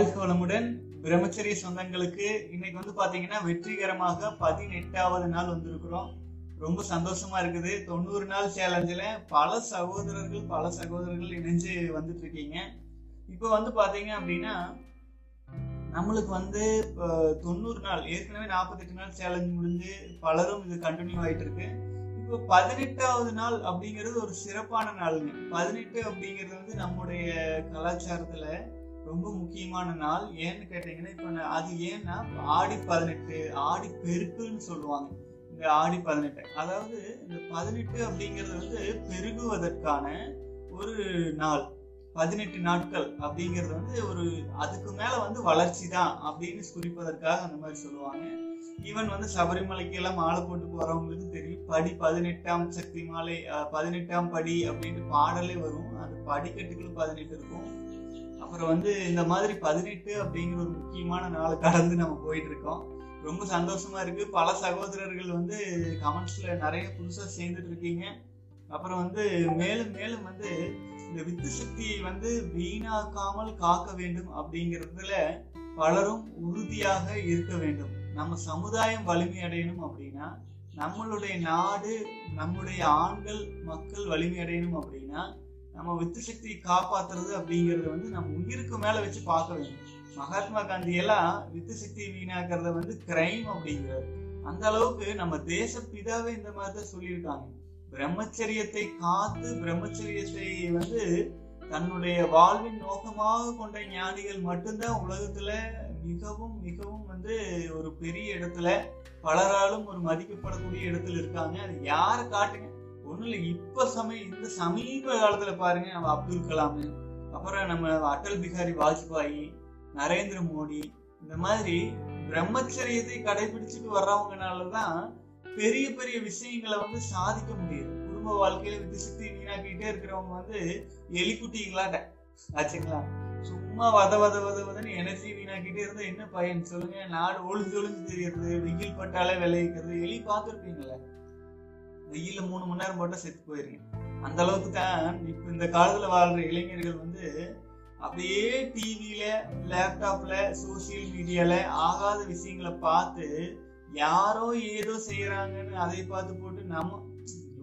வாழ்க வளமுடன். பிரம்மச்சரிய சொந்தங்களுக்கு இன்னைக்கு வந்து பாத்தீங்கன்னா வெற்றிகரமாக பதினெட்டாவது நாள் வந்திருக்கிறோம். ரொம்ப சந்தோஷமா இருக்குது. தொண்ணூறு நாள் சேலஞ்சில் பல சகோதரர்கள் பல சகோதரர்கள் இணைஞ்சு வந்துட்டு இருக்கீங்க இப்போ வந்து பாத்தீங்க அப்படின்னா நம்மளுக்கு வந்து இப்போ தொண்ணூறு நாள் ஏற்கனவே நாற்பத்தெட்டு நாள் சேலஞ்ச் முடிஞ்சு பலரும் இது கண்டினியூ ஆயிட்டு இருக்கு இப்போ பதினெட்டாவது நாள் அப்படிங்கிறது ஒரு சிறப்பான நாளுங்க. பதினெட்டு அப்படிங்கிறது வந்து நம்முடைய கலாச்சாரத்துல ரொம்ப முக்கியமான நாள். ஏன்னு கேட்டீங்கன்னா இப்போ அது ஏன்னா ஆடி பதினெட்டு ஆடி பெருக்குன்னு சொல்லுவாங்க. இந்த ஆடி பதினெட்டு. அதாவது இந்த பதினெட்டு அப்படிங்கிறது வந்து பெருகுவதற்கான ஒரு நாள். பதினெட்டு நாட்கள் அப்படிங்கிறது வந்து ஒரு அதுக்கு மேல வந்து வளர்ச்சி தான் அப்படின்னு குறிப்பதற்காக அந்த மாதிரி சொல்லுவாங்க. ஈவன் வந்து சபரிமலைக்கு எல்லாம் மாலை போட்டு போறவங்களுக்கு தெரியும். படி பதினெட்டாம் சக்தி மாலை பதினெட்டாம் படி அப்படின்ட்டு பாடலே வரும். அந்த படிக்கட்டுகள் பதினெட்டு இருக்கும். அப்புறம் வந்து இந்த மாதிரி பதினெட்டு அப்படிங்கிற ஒரு முக்கியமான நாளை கடந்து நம்ம போயிட்டு இருக்கோம் ரொம்ப சந்தோஷமா இருக்கு. பல சகோதரர்கள் வந்து கமெண்ட்ஸ்ல நிறைய புதுசா சேர்ந்துட்டு இருக்கீங்க அப்புறம் வந்து மேலும் மேலும் வந்து இந்த வித்து சக்தியை வந்து வீணாக்காமல் காக்க வேண்டும் அப்படிங்கிறதுல பலரும் உறுதியாக இருக்க வேண்டும். நம்ம சமுதாயம் வலிமை அடையணும் அப்படின்னா நம்மளுடைய நாடு நம்முடைய ஆண்கள் மக்கள் வலிமை அடையணும் அப்படின்னா நம்ம வித்து சக்தியை காப்பாத்துறது அப்படிங்கறத வந்து நம்ம உயிருக்கு மேல வச்சு பார்க்க வேண்டும். மகாத்மா காந்தி எல்லாம் வித்து சக்தியை வீணாக்குறத வந்து கிரைம் அப்படிங்கிறாரு. அந்த அளவுக்கு நம்ம தேச பிதாவே இந்த மாதிரிதான் சொல்லியிருக்காங்க. பிரம்மச்சரியத்தை காத்து பிரம்மச்சரியத்தை வந்து தன்னுடைய வாழ்வின் நோக்கமாக கொண்ட ஞானிகள் மட்டும்தான் உலகத்துல மிகவும் மிகவும் வந்து ஒரு பெரிய இடத்துல பலராலும் ஒரு மதிக்கப்படக்கூடிய இடத்துல இருக்காங்க. அது யாரை காட்டுங்க? ஒண்ணும் இல்லை இப்ப சமய இந்த சமீப காலத்துல பாருங்க நம்ம அப்துல் கலாம் அப்புறம் நம்ம அடல் பிகாரி வாஜ்பாயி நரேந்திர மோடி இந்த மாதிரி பிரம்மச்சரியத்தை கடைபிடிச்சிட்டு வர்றவங்கனாலதான் பெரிய பெரிய விஷயங்களை வந்து சாதிக்க முடியுது. குடும்ப வாழ்க்கையில வித்து வீணாக்கிட்டே இருக்கிறவங்க வந்து எலிக்குட்டிங்களாட்ட. ஆச்சுங்களா? சும்மா வத வத வத வதன்னு எனர்ஜி வீணாக்கிட்டே இருந்தா என்ன பயன்? சொல்லுங்க. நாடு ஒளிஞ்சு ஒளிஞ்சு தெரியறது வெயில் பட்டாலே விளைவிக்கிறது எலி பார்த்துருப்பீங்களே வெயில மூணு மணி நேரம் போட்டா செத்து போயிருங்க. அந்த அளவுக்கு தான் இப்ப இந்த காலத்துல வாழ்ற இளைஞர்கள் வந்து அப்படியே டிவியில லேப்டாப்ல சோசியல் மீடியால ஆகாத விஷயங்களை பார்த்து யாரோ ஏதோ செய்யறாங்கன்னு அதை பார்த்து போட்டு நம்ம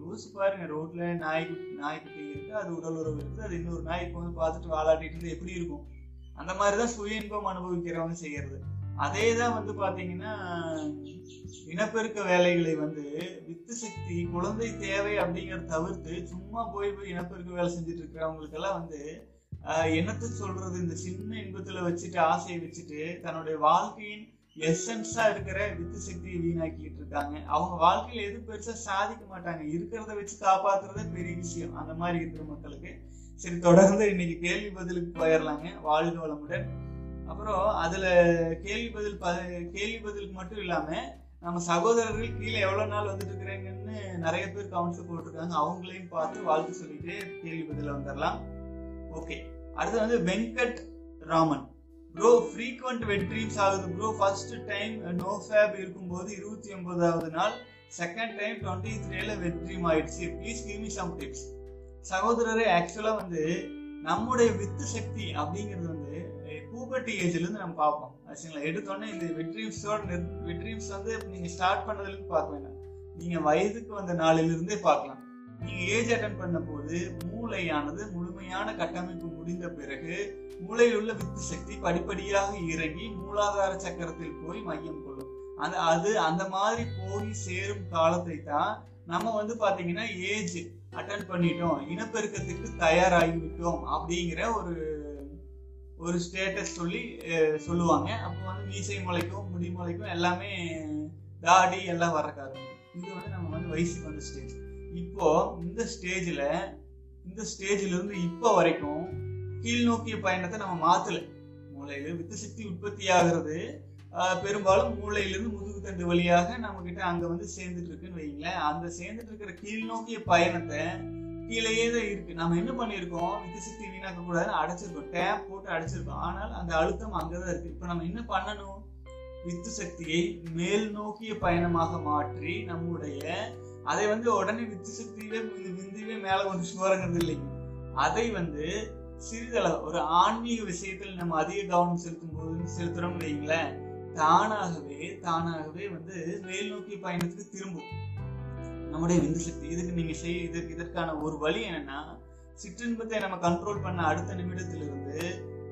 யோசிச்சு பாருங்க. ரோட்ல நாய் நாய்க்குட்டி இருக்கு அது உடல் உறவு இருக்கு அது இன்னொரு நாய்க்கு வந்து பார்த்துட்டு வாழாட்டிட்டு இருந்தா எப்படி இருக்கும்? அந்த மாதிரிதான் சுய இன்பம் அனுபவிக்கிறவங்க செய்யறது. அதே தான் வந்து பார்த்தீங்கன்னா இனப்பெருக்க வேலைகளை வந்து வித்து சக்தி குழந்தை தேவை அப்படிங்கிறத தவிர்த்து சும்மா போய் போய் இனப்பெருக்க வேலை செஞ்சுட்டு இருக்கிறவங்களுக்கெல்லாம் வந்து என்னத்தை சொல்றது? இந்த சின்ன இன்பத்தில் வச்சுட்டு ஆசையை வச்சுட்டு தன்னுடைய வாழ்க்கையின் எசன்ஸா இருக்கிற வித்து சக்தியை வீணாக்கிட்டு இருக்காங்க. அவங்க வாழ்க்கையில எது பெருசா சாதிக்க மாட்டாங்க. இருக்கிறத வச்சு காப்பாத்துறதே பெரிய விஷயம். அந்த மாதிரி இருக்கிற மக்களுக்கு சரி தொடர்ந்து இன்னைக்கு கேள்வி பதிலுக்கு போயிடலாங்க வாழ்க வளமுடன். அப்புறம் அதுல கேள்வி பதில் ப- கேள்வி பதிலுக்கு மட்டும் இல்லாம நம்ம சகோதரர்கள் கீழே எவ்வளவு நாள் வந்துட்டு இருக்கிறேங்கன்னு நிறைய பேர் கவுன்சில் போட்டிருக்காங்க. அவங்களையும் பார்த்து வாழ்த்து சொல்லிட்டு கேள்வி பதில வந்துடலாம் ஓகே அடுத்து வந்து Venkat Raman. Bro frequent wet dreams ஆகுது. Bro first time no fap இருக்கும்போது இருபத்தி ஒன்பதாவது நாள் செகண்ட் டைம் டுவெண்ட்டி த்ரீல வெட்ரீம் ஆயிடுச்சு. Please give me some tips சகோதரரே ஆக்சுவலாக வந்து நம்முடைய வித்து சக்தி அப்படிங்கிறது வந்து பூபர்ட்டி ஏஜ்லேருந்து நம்ம பார்ப்போம். ஆச்சுங்களா எடுத்தோடனே இந்த வெட்ரீம்ஸோட வெட்ரீம்ஸ் வந்து நீங்கள் ஸ்டார்ட் பண்ணதுலேருந்து பார்க்க வேண்டாம். நீங்கள் வயதுக்கு வந்த நாளிலிருந்தே பார்க்கலாம். நீங்கள் ஏஜ் அட்டன் பண்ண போது மூளையானது முழுமையான கட்டமைப்பு முடிந்த பிறகு மூளையில் உள்ள வித்து சக்தி படிப்படியாக இறங்கி மூலாதார சக்கரத்தில் போய் மையம் கொள்ளும். அந்த அது அந்த மாதிரி போய் சேரும் காலத்தை தான் நம்ம வந்து பார்த்தீங்கன்னா ஏஜ் அட்டன் பண்ணிட்டோம். இனப்பெருக்கத்துக்கு தயாராகிவிட்டோம் அப்படிங்கிற ஒரு ஒரு ஸ்டேட்டஸ் சொல்லி சொல்லுவாங்க. அப்போ வந்து மீசை முளைக்கும் முடி முளைக்கும் எல்லாமே தாடி எல்லாம் வரக்காரு இது வந்து நம்ம வந்து வயசுக்கு வந்த ஸ்டேஜ் இப்போ இந்த ஸ்டேஜில் இந்த ஸ்டேஜிலிருந்து இப்போ வரைக்கும் கீழ் நோக்கிய பயணத்தை நம்ம மாற்றலை மூளையில் வித்து சக்தி உற்பத்தி ஆகிறது பெரும்பாலும் மூளையிலிருந்து முதுகு தண்டு வழியாக நம்ம கிட்ட அங்க வந்து சேர்ந்துட்டு இருக்குன்னு வைங்களேன் அந்த சேர்ந்துட்டு இருக்கிற கீழ் நோக்கிய பயணத்தை கீழேயே தான் இருக்கு. நம்ம என்ன பண்ணியிருக்கோம்? வித்து சக்தி வீணாக்க கூடாதுன்னு அடைச்சிருக்கோம். டேப் போட்டு அடைச்சிருக்கோம். ஆனால் அந்த அழுத்தம் அங்கதான் இருக்கு. இப்போ நம்ம என்ன பண்ணணும்? வித்து சக்தியை மேல் நோக்கிய பயணமாக மாற்றி நம்முடைய அதை வந்து உடனே வித்து சக்தியிலே விந்துவே மேல வந்து சுவரங்கிறது இல்லைங்க. அதை வந்து சிறிதளவு ஒரு ஆன்மீக விஷயத்தில் நம்ம அதிக கவனம் செலுத்தும் போது செலுத்துறோம் வைங்களேன் தானாகவே தானாகவே வந்து மேல் நோக்கிய பயணத்துக்கு திரும்பும் நம்முடைய விந்து சக்தி. இதுக்கு நீங்க செய் இதுக்கு இதற்கான ஒரு வழி என்னன்னா சிற்றின்பத்தை நம்ம கண்ட்ரோல் பண்ண அடுத்த நிமிடத்திலிருந்து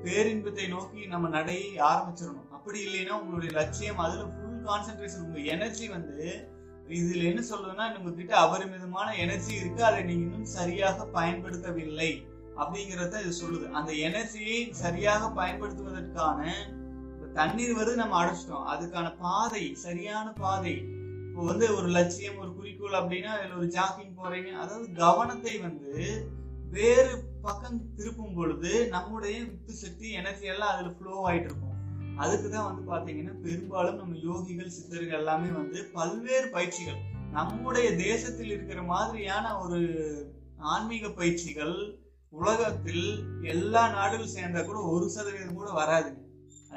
பேரின்பத்தை நோக்கி நம்ம நடையை ஆரம்பிச்சிடணும். அப்படி இல்லைன்னா உங்களுடைய லட்சியம் அதுல ஃபுல் கான்சென்ட்ரேஷன் உங்க எனர்ஜி வந்து இதுல என்ன சொல்றதுன்னா உங்ககிட்ட அபரிமிதமான எனர்ஜி இருக்கு அதை நீங்க இன்னும் சரியாக பயன்படுத்தவில்லை அப்படிங்கிறத இது சொல்லுது. அந்த எனர்ஜியை சரியாக பயன்படுத்துவதற்கான தண்ணீர் வருது நம்ம அடைச்சிட்டோம். அதுக்கான பாதை சரியான பாதை இப்போ வந்து ஒரு லட்சியம் ஒரு குறிக்கோள் அப்படின்னா அதில் ஒரு ஜாக்கிங் போறீங்க. அதாவது கவனத்தை வந்து வேறு பக்கம் திருப்பும் பொழுது நம்முடைய வித்து சக்தி எனர்ஜி எல்லாம் அதில் ஃப்ளோ ஆகிட்டு இருக்கும். அதுக்கு தான் வந்து பார்த்தீங்கன்னா பெரும்பாலும் நம்ம யோகிகள் சித்தர்கள் எல்லாமே வந்து பல்வேறு பயிற்சிகள் நம்முடைய தேசத்தில் இருக்கிற மாதிரியான ஒரு ஆன்மீக பயிற்சிகள் உலகத்தில் எல்லா நாடுகள் சேர்ந்தா கூட ஒரு சதவீதம் கூட வராதுங்க.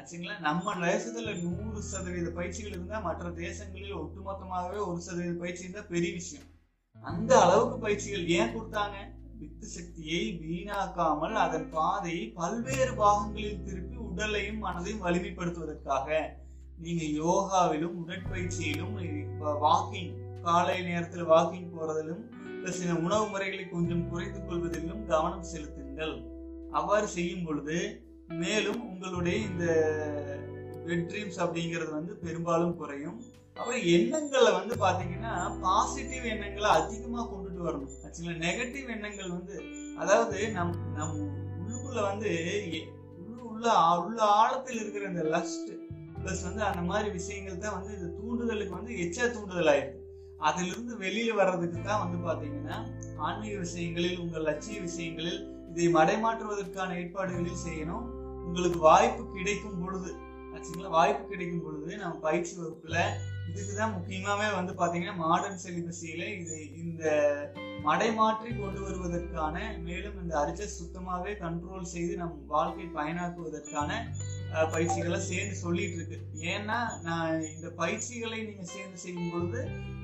ஆச்சுங்களா? நம்ம தேசத்துல நூறு சதவீத பயிற்சிகள் இருந்தா மற்ற தேசங்களில் ஒட்டுமொத்தமாகவே ஒரு சதவீத பயிற்சி இருந்தா பெரிய விஷயம். அந்த அளவுக்கு பயிற்சிகள் ஏன் கொடுத்தாங்க? வித்து சக்தியை வீணாக்காமல் அதன் பாதையை பல்வேறு பாகங்களில் திருப்பி உடலையும் மனதையும் வலிமைப்படுத்துவதற்காக நீங்க யோகாவிலும் உடற்பயிற்சியிலும் வாக்கிங் காலை நேரத்தில் வாக்கிங் போறதிலும் சில உணவு முறைகளை கொஞ்சம் குறைத்துக் கொள்வதிலும் கவனம் செலுத்துங்கள். அவ்வாறு செய்யும் பொழுது மேலும் உங்களுடைய இந்த வெட் ட்ரீம்ஸ் அப்படிங்கிறது வந்து பெரும்பாலும் குறையும். அப்புறம் எண்ணங்களை வந்து பார்த்தீங்கன்னா பாசிட்டிவ் எண்ணங்களை அதிகமாக கொண்டுட்டு வரணும். ஆக்சுவலாக நெகட்டிவ் எண்ணங்கள் வந்து அதாவது நம் நம் உள்ளுக்குள்ள வந்து உள்ள உள்ள உள்ள ஆழத்தில் இருக்கிற இந்த லஸ்ட் ப்ளஸ் வந்து அந்த மாதிரி விஷயங்கள் தான் வந்து இந்த தூண்டுதலுக்கு வந்து எச்சா தூண்டுதல் ஆயிடுது அதிலிருந்து வெளியில் வர்றதுக்கு தான் வந்து பார்த்தீங்கன்னா ஆன்மீக விஷயங்களில் உங்கள் லட்சிய விஷயங்களில் இதை மடைமாற்றுவதற்கான ஏற்பாடுகளில் செய்யணும். உங்களுக்கு வாய்ப்பு கிடைக்கும் பொழுது ஆச்சுங்களா வாய்ப்பு கிடைக்கும் பொழுது நம்ம பயிற்சி வகுப்புல இதுக்கு தான் முக்கியமாவே வந்து பாத்தீங்கன்னா மாடர்ன் செலிபஸியில இது இந்த மடை மாற்றி கொண்டு வருவதற்கான மேலும் இந்த அரிச்ச சுத்தமாவே கண்ட்ரோல் செய்து நம் வாழ்க்கை பயனாக்குவதற்கான பயிற்சிகளை சேர்ந்து சொல்லிட்டு இருக்கு. ஏன்னா நான் இந்த பயிற்சிகளை நீங்க சேர்ந்து செய்யும் பொழுது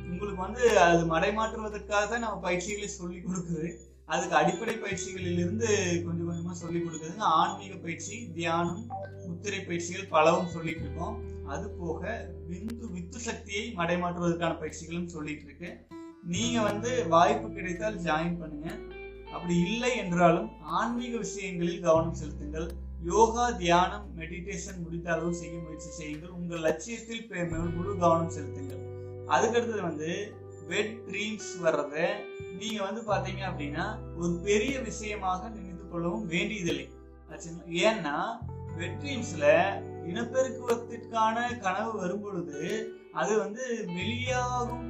உங்களுக்கு வந்து அது மடைமாற்றுவதற்காக தான் நம்ம பயிற்சிகளை சொல்லி கொடுக்குது. அதுக்கு அடிப்படை பயிற்சிகளில் இருந்து கொஞ்சம் கொஞ்சமா சொல்லி கொடுக்குறதுங்க. ஆன்மீக பயிற்சி தியானம் முத்திரை பயிற்சிகள் பலவும் சொல்லிட்டு இருக்கோம். அது போக விந்து வித்து சக்தியை மடைமாற்றுவதற்கான பயிற்சிகளும் சொல்லிட்டு இருக்கு. நீங்க வந்து வாய்ப்பு கிடைத்தால் ஜாயின் பண்ணுங்க. அப்படி இல்லை என்றாலும் ஆன்மீக விஷயங்களில் கவனம் செலுத்துங்கள். யோகா தியானம் மெடிடேஷன் முடிந்த அளவு செய்ய முயற்சி செய்யுங்கள். உங்கள் லட்சியத்தில் முழு கவனம் செலுத்துங்கள். அதுக்கடுத்தது வந்து வெட் ட்ரீம்ஸ் வர்றத நீங்க வந்து பாத்தீங்க அப்படின்னா ஒரு பெரிய விஷயமாக நினைத்து கொள்ளவும் வேண்டியதில்லை. ஏன்னா வெட் ட்ரீம்ஸ்ல இனப்பெருக்குவத்திற்கான கனவு வரும் பொழுது அது வந்து வெளியாகும்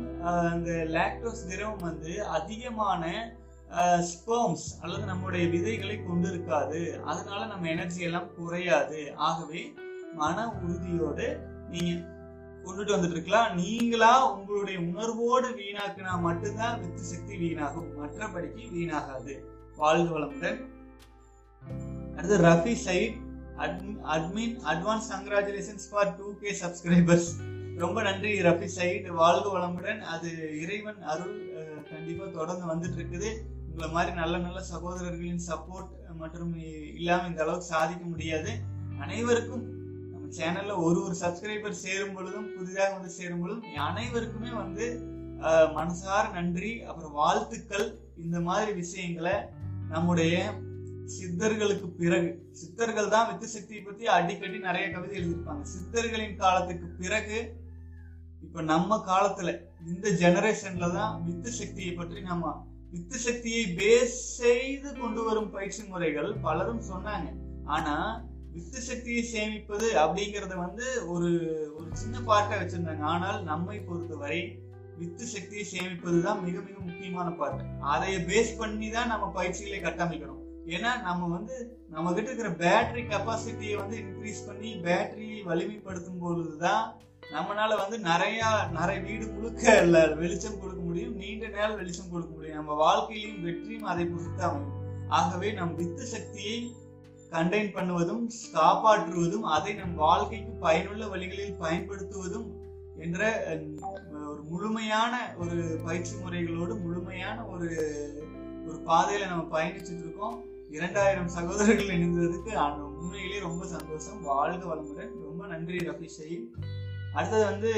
அந்த லாக்டோஸ் திரவம் வந்து அதிகமான ஸ்போம்ஸ் அல்லது நம்முடைய விதைகளை கொண்டு இருக்காது அதனால நம்ம எனர்ஜி எல்லாம் குறையாது. ஆகவே மன உறுதியோடு நீங்கள் கொண்டுட்டு வந்துட்டு இருக்கலாம் நீங்களா உங்களுடைய உணர்வோடு வீணாக்குனா மட்டும்தான் வித்து சக்தி வீணாகும். மற்றபடிக்கு வீணாகாது. வாழ்க வளமுடன். அடுத்து Rafi Syed admin advance congratulations for two K subscribers. ரொம்ப நன்றி ரஃபி சைட் வாழ்க வளமுடன். அது இறைவன் அருள் கண்டிப்பாக தொடர்ந்து வந்துட்டு இருக்குது உங்களை மாதிரி நல்ல நல்ல சகோதரர்களின் சப்போர்ட் மற்றும் இல்லாமல் இந்த அளவுக்கு சாதிக்க முடியாது. அனைவருக்கும் நம்ம சேனல்ல ஒரு ஒரு சப்ஸ்கிரைபர் சேரும் பொழுதும் புதிதாக வந்து சேரும் பொழுதும் அனைவருக்குமே வந்து மனசார நன்றி அப்புறம் வாழ்த்துக்கள். இந்த மாதிரி விஷயங்களை நம்முடைய சித்தர்களுக்கு பிறகு சித்தர்கள் தான் வித்து சக்தியை பத்தி அடிக்கடி நிறைய கவிதை எழுதியிருப்பாங்க. சித்தர்களின் காலத்துக்கு பிறகு இப்ப நம்ம காலத்துல இந்த ஜெனரேஷன்ல தான் வித்து சக்தியை பற்றி நம்ம வித்து சக்தியை பேஸ் செய்து கொண்டு வரும் பயிற்சி முறைகள் பலரும் சொன்னாங்க. ஆனா வித்து சக்தியை சேமிப்பது அப்படிங்கறத வந்து ஒரு ஒரு சின்ன பார்ட்டா வச்சிருந்தாங்க. ஆனால் நம்மை பொறுத்தவரை வித்து சக்தியை சேமிப்பது தான் மிக மிக முக்கியமான பார்ட் அதை பேஸ் பண்ணி தான் நம்ம பயிற்சிகளை கட்டமைக்கணும். ஏன்னா நம்ம வந்து நம்ம கிட்ட இருக்கிற பேட்டரி கெப்பாசிட்டியை வந்து இன்க்ரீஸ் பண்ணி பேட்டரியை வலிமைப்படுத்தும் பொழுதுதான் நம்மளால வந்து நிறைய நிறைய வீடு முழுக்க இல்லை வெளிச்சம் கொடுக்க முடியும். நீண்ட நேரம் வெளிச்சம் கொடுக்க முடியும். நம்ம வாழ்க்கையிலும் வெற்றியும் அதை பொறுத்து அமையும். ஆகவே நம் வித்து சக்தியை கண்டெயின் பண்ணுவதும் காப்பாற்றுவதும் அதை நம் வாழ்க்கைக்கு பயனுள்ள வழிகளில் பயன்படுத்துவதும் என்ற ஒரு முழுமையான ஒரு பயிற்சி முறைகளோடு முழுமையான ஒரு ஒரு பாதையில நம்ம பயணிச்சுட்டு இருக்கோம். இரண்டாயிரம் சகோதரர்கள் இணைந்ததுக்கு அந்த உண்மையிலேயே ரொம்ப சந்தோஷம். வாழ்க வளமுடன். ரொம்ப நன்றி ரஃபி ஷயீம் அடுத்தது வந்து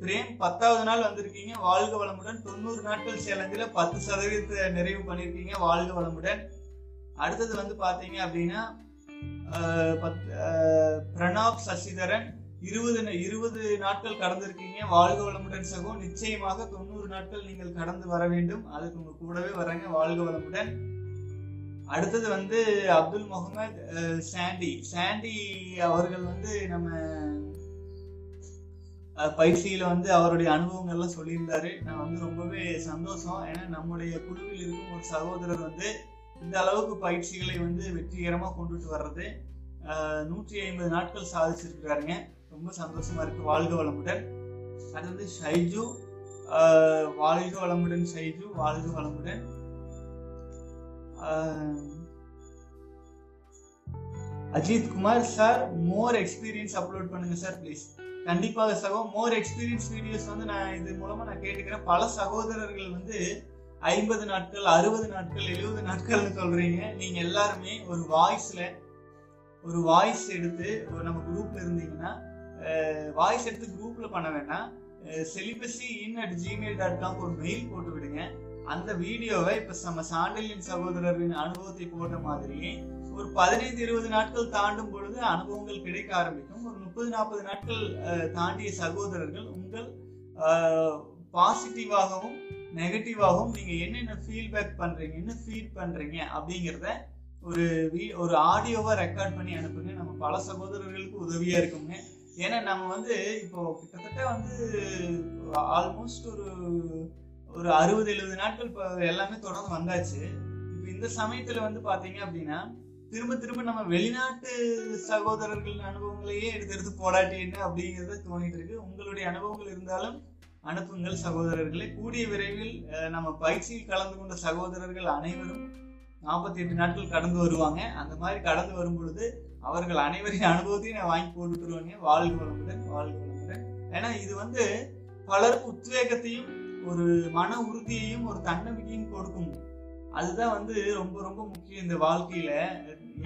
பிரேம் பத்தாவது நாள் வந்திருக்கீங்க. வாழ்க வளமுடன். தொண்ணூறு நாட்கள் சேலஞ்சில் பத்து சதவீதத்தை நிறைவு பண்ணியிருக்கீங்க வாழ்க வளமுடன். அடுத்தது வந்து பார்த்தீங்க அப்படின்னா பிரணாப் சசிதரன் இருபது இருபது நாட்கள் கடந்திருக்கீங்க. வாழ்க வளமுடன் சகோ. நிச்சயமாக தொண்ணூறு நாட்கள் நீங்கள் கடந்து வர வேண்டும். அதுக்கு உங்க கூடவே வர்றாங்க. வாழ்க வளமுடன். அடுத்தது வந்து அப்துல் முகமது அஹ், சாண்டி. சாண்டி அவர்கள் வந்து நம்ம அஹ், பயிற்சியில வந்து அவருடைய அனுபவங்கள்லாம் சொல்லியிருந்தாரு. நான் வந்து ரொம்பவே சந்தோஷம். ஏன்னா நம்முடைய குழுவில் இருக்கும் ஒரு சகோதரர் வந்து இந்த அளவுக்கு பயிற்சிகளை வந்து வெற்றிகரமாக கொண்டுட்டு வர்றது நூற்றி ஐம்பது நாட்கள் சாதிச்சிருக்கிறாருங்க. ரொம்ப சந்தோஷமா இருக்கு. வாழ்க வளமுடன். அது வந்து ஷைஜு வாழ்க வளமுடன் ஷைஜு வாழ்க வளமுடன். Ajith Kumar sir more experience upload பண்ணுங்க சார் ப்ளீஸ். கண்டிப்பாக சகோ மோர் எக்ஸ்பீரியன்ஸ் வீடியோஸ் வந்து நான் இது மூலமா நான் கேட்டுக்கிறேன். பல சகோதரர்கள் வந்து ஐம்பது நாட்கள் அறுபது நாட்கள் எழுபது நாட்கள்னு சொல்றீங்க. நீங்க எல்லாருமே ஒரு வாய்ஸ்ல ஒரு வாய்ஸ் எடுத்து ஒரு நம்ம குரூப்ல இருந்தீங்கன்னா வாய்ஸ் எடுத்து குரூப்ல பண்ண வேண்டாம். Celibacy in at Gmail dot com ஒரு மெயில் போட்டு விடுங்க. அந்த வீடியோவை இப்ப நம்ம சாண்டலின் சகோதரரின் அனுபவத்தை போட்ட மாதிரியே ஒரு பதினைந்து இருபது நாட்கள் தாண்டும் பொழுது அனுபவங்கள் கிடைக்க ஆரம்பிக்கும். ஒரு முப்பது நாற்பது நாட்கள் தாண்டிய சகோதரர்கள் உங்கள் பாசிட்டிவாகவும் நெகட்டிவாகவும் நீங்கள் என்னென்ன ஃபீல்பேக் பண்ணுறீங்க என்ன ஃபீட் பண்ணுறீங்க அப்படிங்கிறத ஒரு வீ- ஒரு ஆடியோவாக ரெக்கார்ட் பண்ணி அனுப்புங்க. நம்ம பல சகோதரர்களுக்கு உதவியாக இருக்குங்க. ஏன்னா நம்ம வந்து இப்போ கிட்டத்தட்ட வந்து ஆல்மோஸ்ட் ஒரு ஒரு அறுபது எழுபது நாட்கள் இப்போ எல்லாமே தொடர்ந்து வந்தாச்சு. இப்போ இந்த சமயத்தில் வந்து பார்த்தீங்க அப்படின்னா திரும்ப திரும்ப நம்ம வெளிநாட்டு சகோதரர்களின் அனுபவங்களையே எடுத்து எடுத்து போராட்டி என்ன அப்படிங்கிறத தோணிட்டு இருக்கு. உங்களுடைய அனுபவங்கள் இருந்தாலும் அனுப்புங்கள் சகோதரர்களே. கூடிய விரைவில் நம்ம பயிற்சியில் கலந்து கொண்ட சகோதரர்கள் அனைவரும் நாற்பத்தி எட்டு நாட்கள் கடந்து வருவாங்க. அந்த மாதிரி கடந்து வரும் பொழுது அவர்கள் அனைவரின் அனுபவத்தையும் நான் வாங்கி போட்டுருவாங்க வாழ்க வளமுடன் வாழ்க வளமுடன். ஏன்னா இது வந்து பலருக்கு உத்வேகத்தையும் ஒரு மன உறுதியையும் ஒரு தன்னம்பிக்கையும் கொடுக்கும். அதுதான் வந்து ரொம்ப ரொம்ப முக்கியம் இந்த வாழ்க்கையில.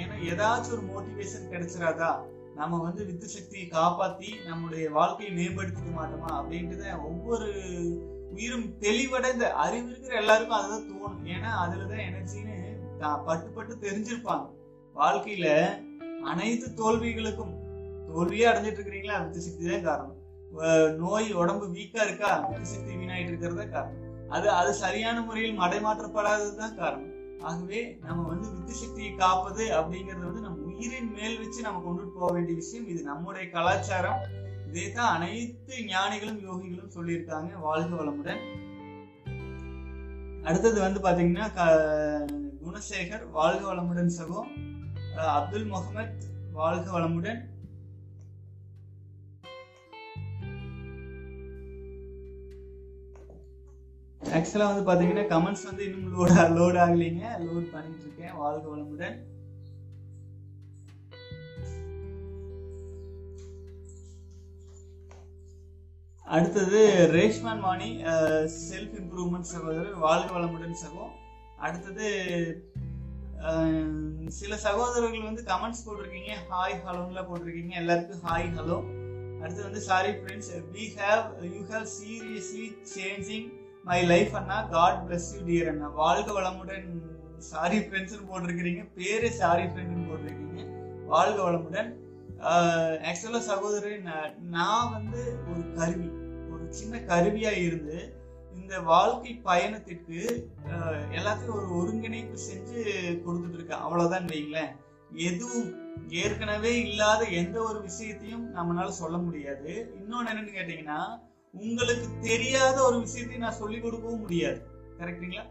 ஏன்னா ஏதாச்சும் ஒரு மோட்டிவேஷன் கிடைச்சிராதா? நம்ம வந்து வித்து சக்தியை காப்பாத்தி நம்முடைய வாழ்க்கையை மேம்படுத்திக்க மாட்டோமா அப்படின்ட்டு தான் ஒவ்வொரு உயிரும் தெளிவடைந்த அறிவு இருக்கிற எல்லாருக்கும் அதுதான் தோணும். ஏன்னா அதுலதான் எனர்ஜின்னு தான் பட்டு பட்டு தெரிஞ்சிருப்பாங்க. வாழ்க்கையில அனைத்து தோல்விகளுக்கும் தோல்வியே அடைஞ்சிட்டு இருக்கிறீங்களா? வித்து சக்தி தான் காரணம். நோய் உடம்பு வீக்கா இருக்கா? வித்து சக்தி வீணாயிட்டு இருக்கிறதா காரணம். அது அது சரியான முறையில் மடைமாற்றப்படாதது தான் காரணம். ஆகவே நம்ம வந்து வித்து சக்தியை காப்பது அப்படிங்கறது வந்து நம்ம உயிரின் மேல் வச்சு நம்ம கொண்டுட்டு போக வேண்டிய விஷயம் இது நம்முடைய கலாச்சாரம். இதை தான் அனைத்து ஞானிகளும் யோகிகளும் சொல்லியிருக்காங்க. வாழ்க வளமுடன். அடுத்தது வந்து பாத்தீங்கன்னா குணசேகர் வாழ்க வளமுடன் சகோ. அப்துல் முகமத் வாழ்க வளமுடன். ஆக்சுவலா வந்து பார்த்தீங்கன்னா கமெண்ட்ஸ் வந்து இன்னும் லோட் லோட் ஆகலைங்க. லோட் பண்ணிட்டு இருக்கேன். வாழ்க வளமுடன். அடுத்தது ரேஷ்மான் வாணி செல்ஃப் இம்ப்ரூவ்மெண்ட் சகோதரர் வாழ்க வளமுடன் சகோ. அடுத்தது சில சகோதரர்கள் வந்து கமெண்ட்ஸ் போட்டிருக்கீங்க ஹாய் ஹலோன்லாம் போட்டிருக்கீங்க எல்லாருக்கும் ஹாய் ஹலோ அடுத்து வந்து sorry friends we have you have seriously changing my life Anna. God bless you dear அண்ணா. வாழ்க வளமுடன் சாரி ஃப்ரெண்ட்ஸ்னு போட்டிருக்கிறீங்க பேரே சாரி ஃப்ரெண்ட்னு போட்டிருக்கீங்க. வாழ்க வளமுடன். ஆக்சுவலாக சகோதரி நான் நான் வந்து ஒரு கருவி. சின்ன கருவியா இருந்து இந்த வாழ்க்கை பயணத்திற்கு அஹ், எல்லாத்தையும் ஒரு ஒருங்கிணைப்பு செஞ்சு கொடுத்துட்டு இருக்கேன் அவ்வளவுதான் வைங்களேன் எதுவும் ஏற்கனவே இல்லாத எந்த ஒரு விஷயத்தையும் நம்மளால சொல்ல முடியாது. இன்னொன்னு என்னன்னு கேட்டீங்கன்னா உங்களுக்கு தெரியாத ஒரு விஷயத்தையும் நான் சொல்லிக் கொடுக்கவும் முடியாது. கரெக்டுங்களா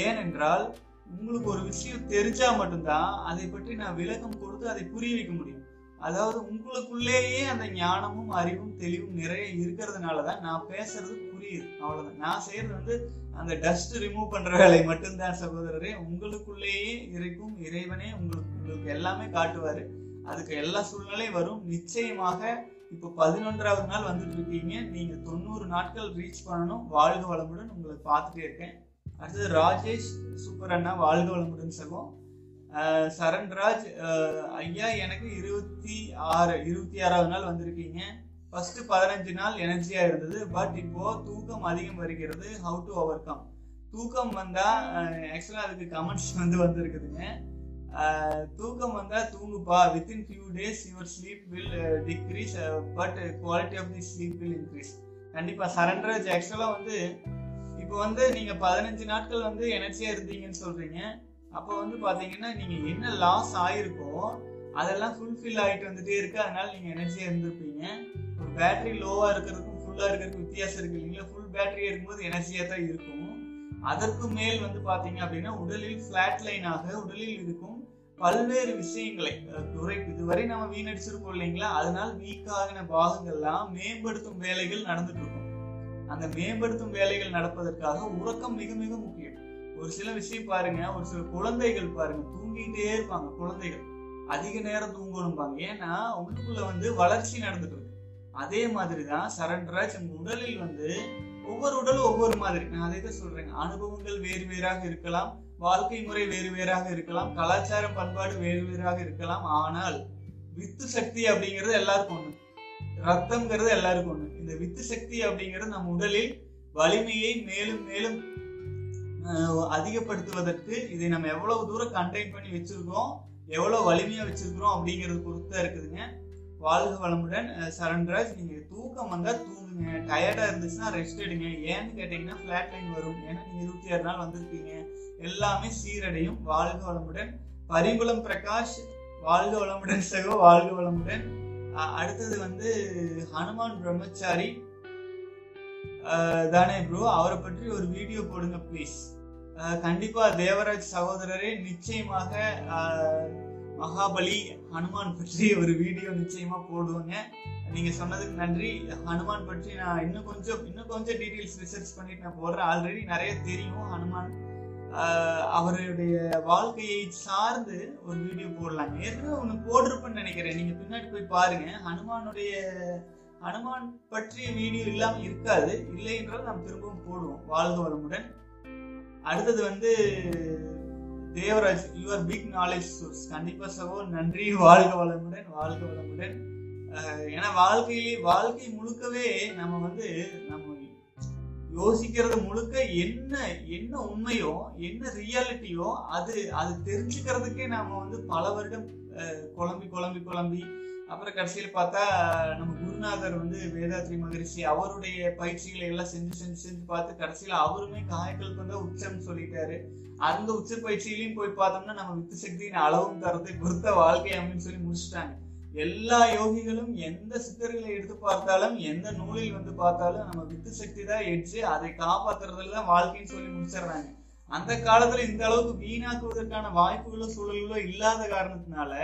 ஏனென்றால் உங்களுக்கு ஒரு விஷயம் தெரிஞ்சா மட்டும்தான் அதை பற்றி நான் விளக்கம் கொடுத்து அதை புரிய வைக்க முடியும். அதாவது உங்களுக்குள்ளேயே அந்த ஞானமும் அறிவும் தெளிவும் நிறைய இருக்கிறதுனால தான் நான் பேசுறது புரியுது. அவ்வளோதான் நான் செய்யறது வந்து அந்த டஸ்ட் ரிமூவ் பண்ற வேலை மட்டும்தான் சகோதரரே. உங்களுக்குள்ளேயே இருக்கும் இறைவனே உங்களுக்கு உங்களுக்கு எல்லாமே காட்டுவாரு. அதுக்கு எல்லா சூழ்நிலையும் வரும். நிச்சயமாக இப்போ பதினொன்றாவது நாள் வந்துட்டு இருக்கீங்க. நீங்க தொண்ணூறு நாட்கள் ரீச் பண்ணணும். வாழ்க வளமுடன் உங்களை பார்த்துட்டே இருக்கேன். அடுத்தது ராஜேஷ் சூப்பர் அண்ணா. வாழ்க வளமுடன் சகோ. சரண்ராஜ் ஐயா எனக்கு இருபத்தி ஆறு இருபத்தி ஆறாவது நாள் வந்திருக்கீங்க. ஃபர்ஸ்ட் பதினஞ்சு நாள் எனர்ஜியா இருந்தது. பட் இப்போ தூக்கம் அதிகம் வருகிறது. ஹவு டு ஓவர் கம் தூக்கம் வந்தா ஆக்சுவலா அதுக்கு கமெண்ட்ஸ் வந்து வந்திருக்குதுங்க. தூக்கம் வந்தா தூங்குப்பா. Within few days your sleep will decrease but quality of the sleep will increase கண்டிப்பா சரண்ராஜ் ஆக்சுவலா வந்து இப்போ வந்து நீங்க பதினஞ்சு நாட்கள் வந்து எனர்ஜியா இருந்தீங்கன்னு சொல்றீங்க. அப்போ வந்து பார்த்தீங்கன்னா நீங்கள் என்ன லாஸ் ஆகிருக்கோ அதெல்லாம் ஃபுல்ஃபில் ஆகிட்டு வந்துட்டே இருக்கு. அதனால நீங்கள் எனர்ஜியாக இருந்திருப்பீங்க. ஒரு பேட்டரி லோவாக இருக்கிறதுக்கும் ஃபுல்லாக இருக்கிறதுக்கும் வித்தியாசம் இருக்கு இல்லைங்களா? ஃபுல் பேட்டரியா இருக்கும்போது எனர்ஜியாக தான் இருக்கும். அதற்கு மேல் வந்து பார்த்தீங்க அப்படின்னா உடலில் ஃப்ளாட் லைனாக உடலில் இருக்கும் பல்வேறு விஷயங்களை துறை இதுவரை நம்ம வீணடிச்சிருக்கோம் இல்லைங்களா? அதனால வீக் ஆகின பாகங்கள்லாம் மேம்படுத்தும் வேலைகள் நடந்துட்டு இருக்கும். அந்த மேம்படுத்தும் வேலைகள் நடப்பதற்காக உறக்கம் மிக மிக முக்கியம். ஒரு சில விஷயம் பாருங்க ஒரு சில குழந்தைகள் பாருங்க தூங்கிட்டே இருப்பாங்க குழந்தைகள். அதிக நேரம் தூங்கணும்பாங்க. ஏன்னா உள்ளுக்குள்ள வந்து வளர்ச்சி நடந்துட்டு இருக்கு. அதே மாதிரிதான் சரண்ராஜ் நம்ம உடலில் வந்து ஒவ்வொரு உடலும் ஒவ்வொரு மாதிரி. நான் அதை தான் சொல்றேன் அனுபவங்கள் வேறு வேறாக இருக்கலாம். வாழ்க்கை முறை வேறு வேறாக இருக்கலாம். கலாச்சார பண்பாடு வேறு வேறாக இருக்கலாம். ஆனால் வித்து சக்தி அப்படிங்கிறது எல்லாருக்கும் ஒண்ணு. ரத்தம்ங்கிறது எல்லாருக்கும் ஒண்ணு. இந்த வித்து சக்தி அப்படிங்கிறது நம்ம உடலில் வலிமையை மேலும் மேலும் அதிகப்படுத்துவதற்கு இதை நம்ம எவ்வளவு தூரம் கண்டெயின் பண்ணி வச்சிருக்கோம் எவ்வளவு வலிமையா வச்சிருக்கிறோம் அப்படிங்கிறது பொறுத்து இருக்குதுங்க. வாழ்க வளமுடன் சரண்ராஜ் நீங்க தூக்கம் வந்தா தூங்குங்க. டயர்டா இருந்துச்சுன்னா ரெஸ்ட் எடுங்க. ஏன்னு கேட்டீங்கன்னா ஃபிளாட் லைன் வரும். ஏன்னா நீங்க இருபத்தி ஆறு நாள் வந்திருக்கீங்க. எல்லாமே சீரடையும். வாழ்க வளமுடன். பரிமளம் பிரகாஷ். வாழ்க வளமுடன் சகோ. வாழ்க வளமுடன். அடுத்தது வந்து ஹனுமான் பிரம்மச்சாரி. தானே ப்ரோ அவரை பற்றி ஒரு வீடியோ போடுங்க ப்ளீஸ் கண்டிப்பாக தேவராஜ் சகோதரரே நிச்சயமாக மகாபலி ஹனுமான் பற்றி ஒரு வீடியோ நிச்சயமாக போடுவோங்க. நீங்கள் சொன்னதுக்கு நன்றி. ஹனுமான் பற்றி நான் இன்னும் கொஞ்சம் இன்னும் கொஞ்சம் டீட்டெயில்ஸ் ரிசர்ச் பண்ணிட்டு நான் போடுறேன். ஆல்ரெடி நிறைய தெரியும் ஹனுமான். அவருடைய வாழ்க்கையை சார்ந்து ஒரு வீடியோ போடலாங்க ஏற்கனவே ஒன்று போட்டிருப்பேன்னு நினைக்கிறேன். நீங்கள் பின்னாடி போய் பாருங்க. ஹனுமானுடைய அனுமான் பற்றிய வீடியோ இல்லாம இருக்காது. இல்லை என்றால் நாம் திரும்பவும் போடுவோம் வாழ்க வளமுடன். அடுத்தது வந்து Devaraj your big knowledge source கண்டிப்பா சகோ நன்றி. வாழ்க வளமுடன் வாழ்க வளமுடன். ஏன்னா வாழ்க்கையிலே வாழ்க்கை முழுக்கவே நம்ம வந்து நம்ம யோசிக்கிறது முழுக்க என்ன என்ன உண்மையோ என்ன ரியாலிட்டியோ அது அது தெரிஞ்சுக்கிறதுக்கே நாம வந்து பல வருடம் குழம்பி குழம்பி குழம்பி அப்புறம் கடைசியில் பார்த்தா நம்ம குருநாதர் வந்து வேதாத்ரி மகரிஷி அவருடைய பயிற்சிகளை எல்லாம் செஞ்சு செஞ்சு செஞ்சு பார்த்து கடைசியில் அவருமே காயக்கல் வந்து உச்சம் சொல்லிட்டாரு. அந்த உச்ச பயிற்சியிலையும் போய் பார்த்தோம்னா நம்ம வித்து சக்தியின் அளவும் தரத்தை பொறுத்த வாழ்க்கை அப்படின்னு சொல்லி முடிச்சிட்டாங்க. எல்லா யோகிகளும் எந்த சித்தர்களை எடுத்து பார்த்தாலும் எந்த நூலில் வந்து பார்த்தாலும் நம்ம வித்து சக்தி தான் எட்ஜு அதை காப்பாத்துறதுல தான் வாழ்க்கைன்னு சொல்லி முடிச்சிடுறாங்க. அந்த காலத்துல இந்த அளவுக்கு வீணாக்குவதற்கான வாய்ப்புகளோ சூழல்களோ இல்லாத காரணத்தினால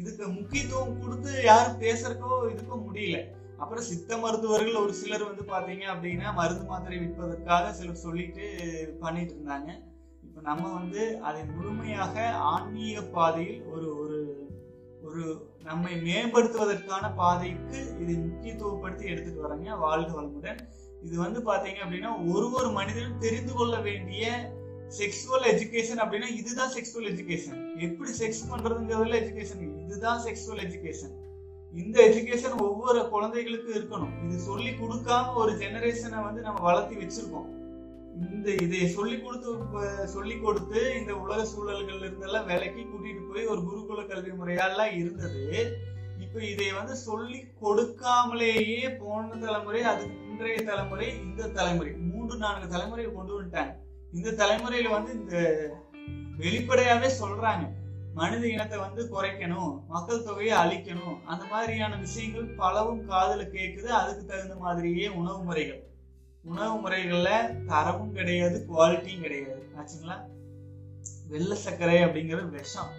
இதுக்கு முக்கியத்துவம் கொடுத்து யாரும் பேசுறக்கோ இதுக்கோ முடியல. அப்புறம் சித்த மருத்துவர்கள் ஒரு சிலர் வந்து பாத்தீங்க அப்படின்னா மருந்து மாத்திரை விற்பதற்காக சிலர் சொல்லிட்டு பண்ணிட்டு இருந்தாங்க. இப்ப நம்ம வந்து அதை முழுமையாக ஆன்மீக பாதையில் ஒரு ஒரு ஒரு நம்மை மேம்படுத்துவதற்கான பாதைக்கு இதை முக்கியத்துவப்படுத்தி எடுத்துட்டு வராங்க வாழ்க வளமுடன். இது வந்து பாத்தீங்க அப்படின்னா ஒரு ஒரு மனிதனும் தெரிந்து கொள்ள வேண்டிய செக்ஸுவல் எஜுகேஷன் அப்படின்னா இதுதான் செக்ஸுவல் எஜுகேஷன் எப்படி செக்ஸ் பண்றதுங்கிறதுல எஜுகேஷன் இதுதான் செக்ஸுவல் எஜுகேஷன் இந்த எஜுகேஷன் ஒவ்வொரு குழந்தைகளுக்கும் இருக்கணும். இது சொல்லி கொடுக்காம ஒரு ஜெனரேஷனை வந்து நம்ம வளர்த்தி வச்சிருக்கோம். இந்த இதை சொல்லி கொடுத்து சொல்லி கொடுத்து இந்த உலக சூழல்கள் இருந்தெல்லாம் விலைக்கு கூட்டிட்டு போய் ஒரு குருகுல கல்வி முறையெல்லாம் இருந்தது. இப்ப இதை வந்து சொல்லி கொடுக்காமலேயே போன தலைமுறை அதுக்கு இன்றைய தலைமுறை இந்த தலைமுறை. மூன்று நான்கு தலைமுறையை கொண்டு வந்துட்டாங்க. இந்த தலைமுறையில வந்து இந்த வெளிப்படையாவே சொல்றாங்க. மனித இனத்தை வந்து குறைக்கணும் மக்கள் தொகையை அழிக்கணும் அந்த மாதிரியான விஷயங்கள் பலவும் காதல கேட்குது அதுக்கு தகுந்த மாதிரியே உணவு முறைகள். உணவு முறைகள்ல தரமும் கிடையாது குவாலிட்டியும் கிடையாது. ஆச்சுங்களா? வெள்ளை சர்க்கரை அப்படிங்கிறது விஷம்.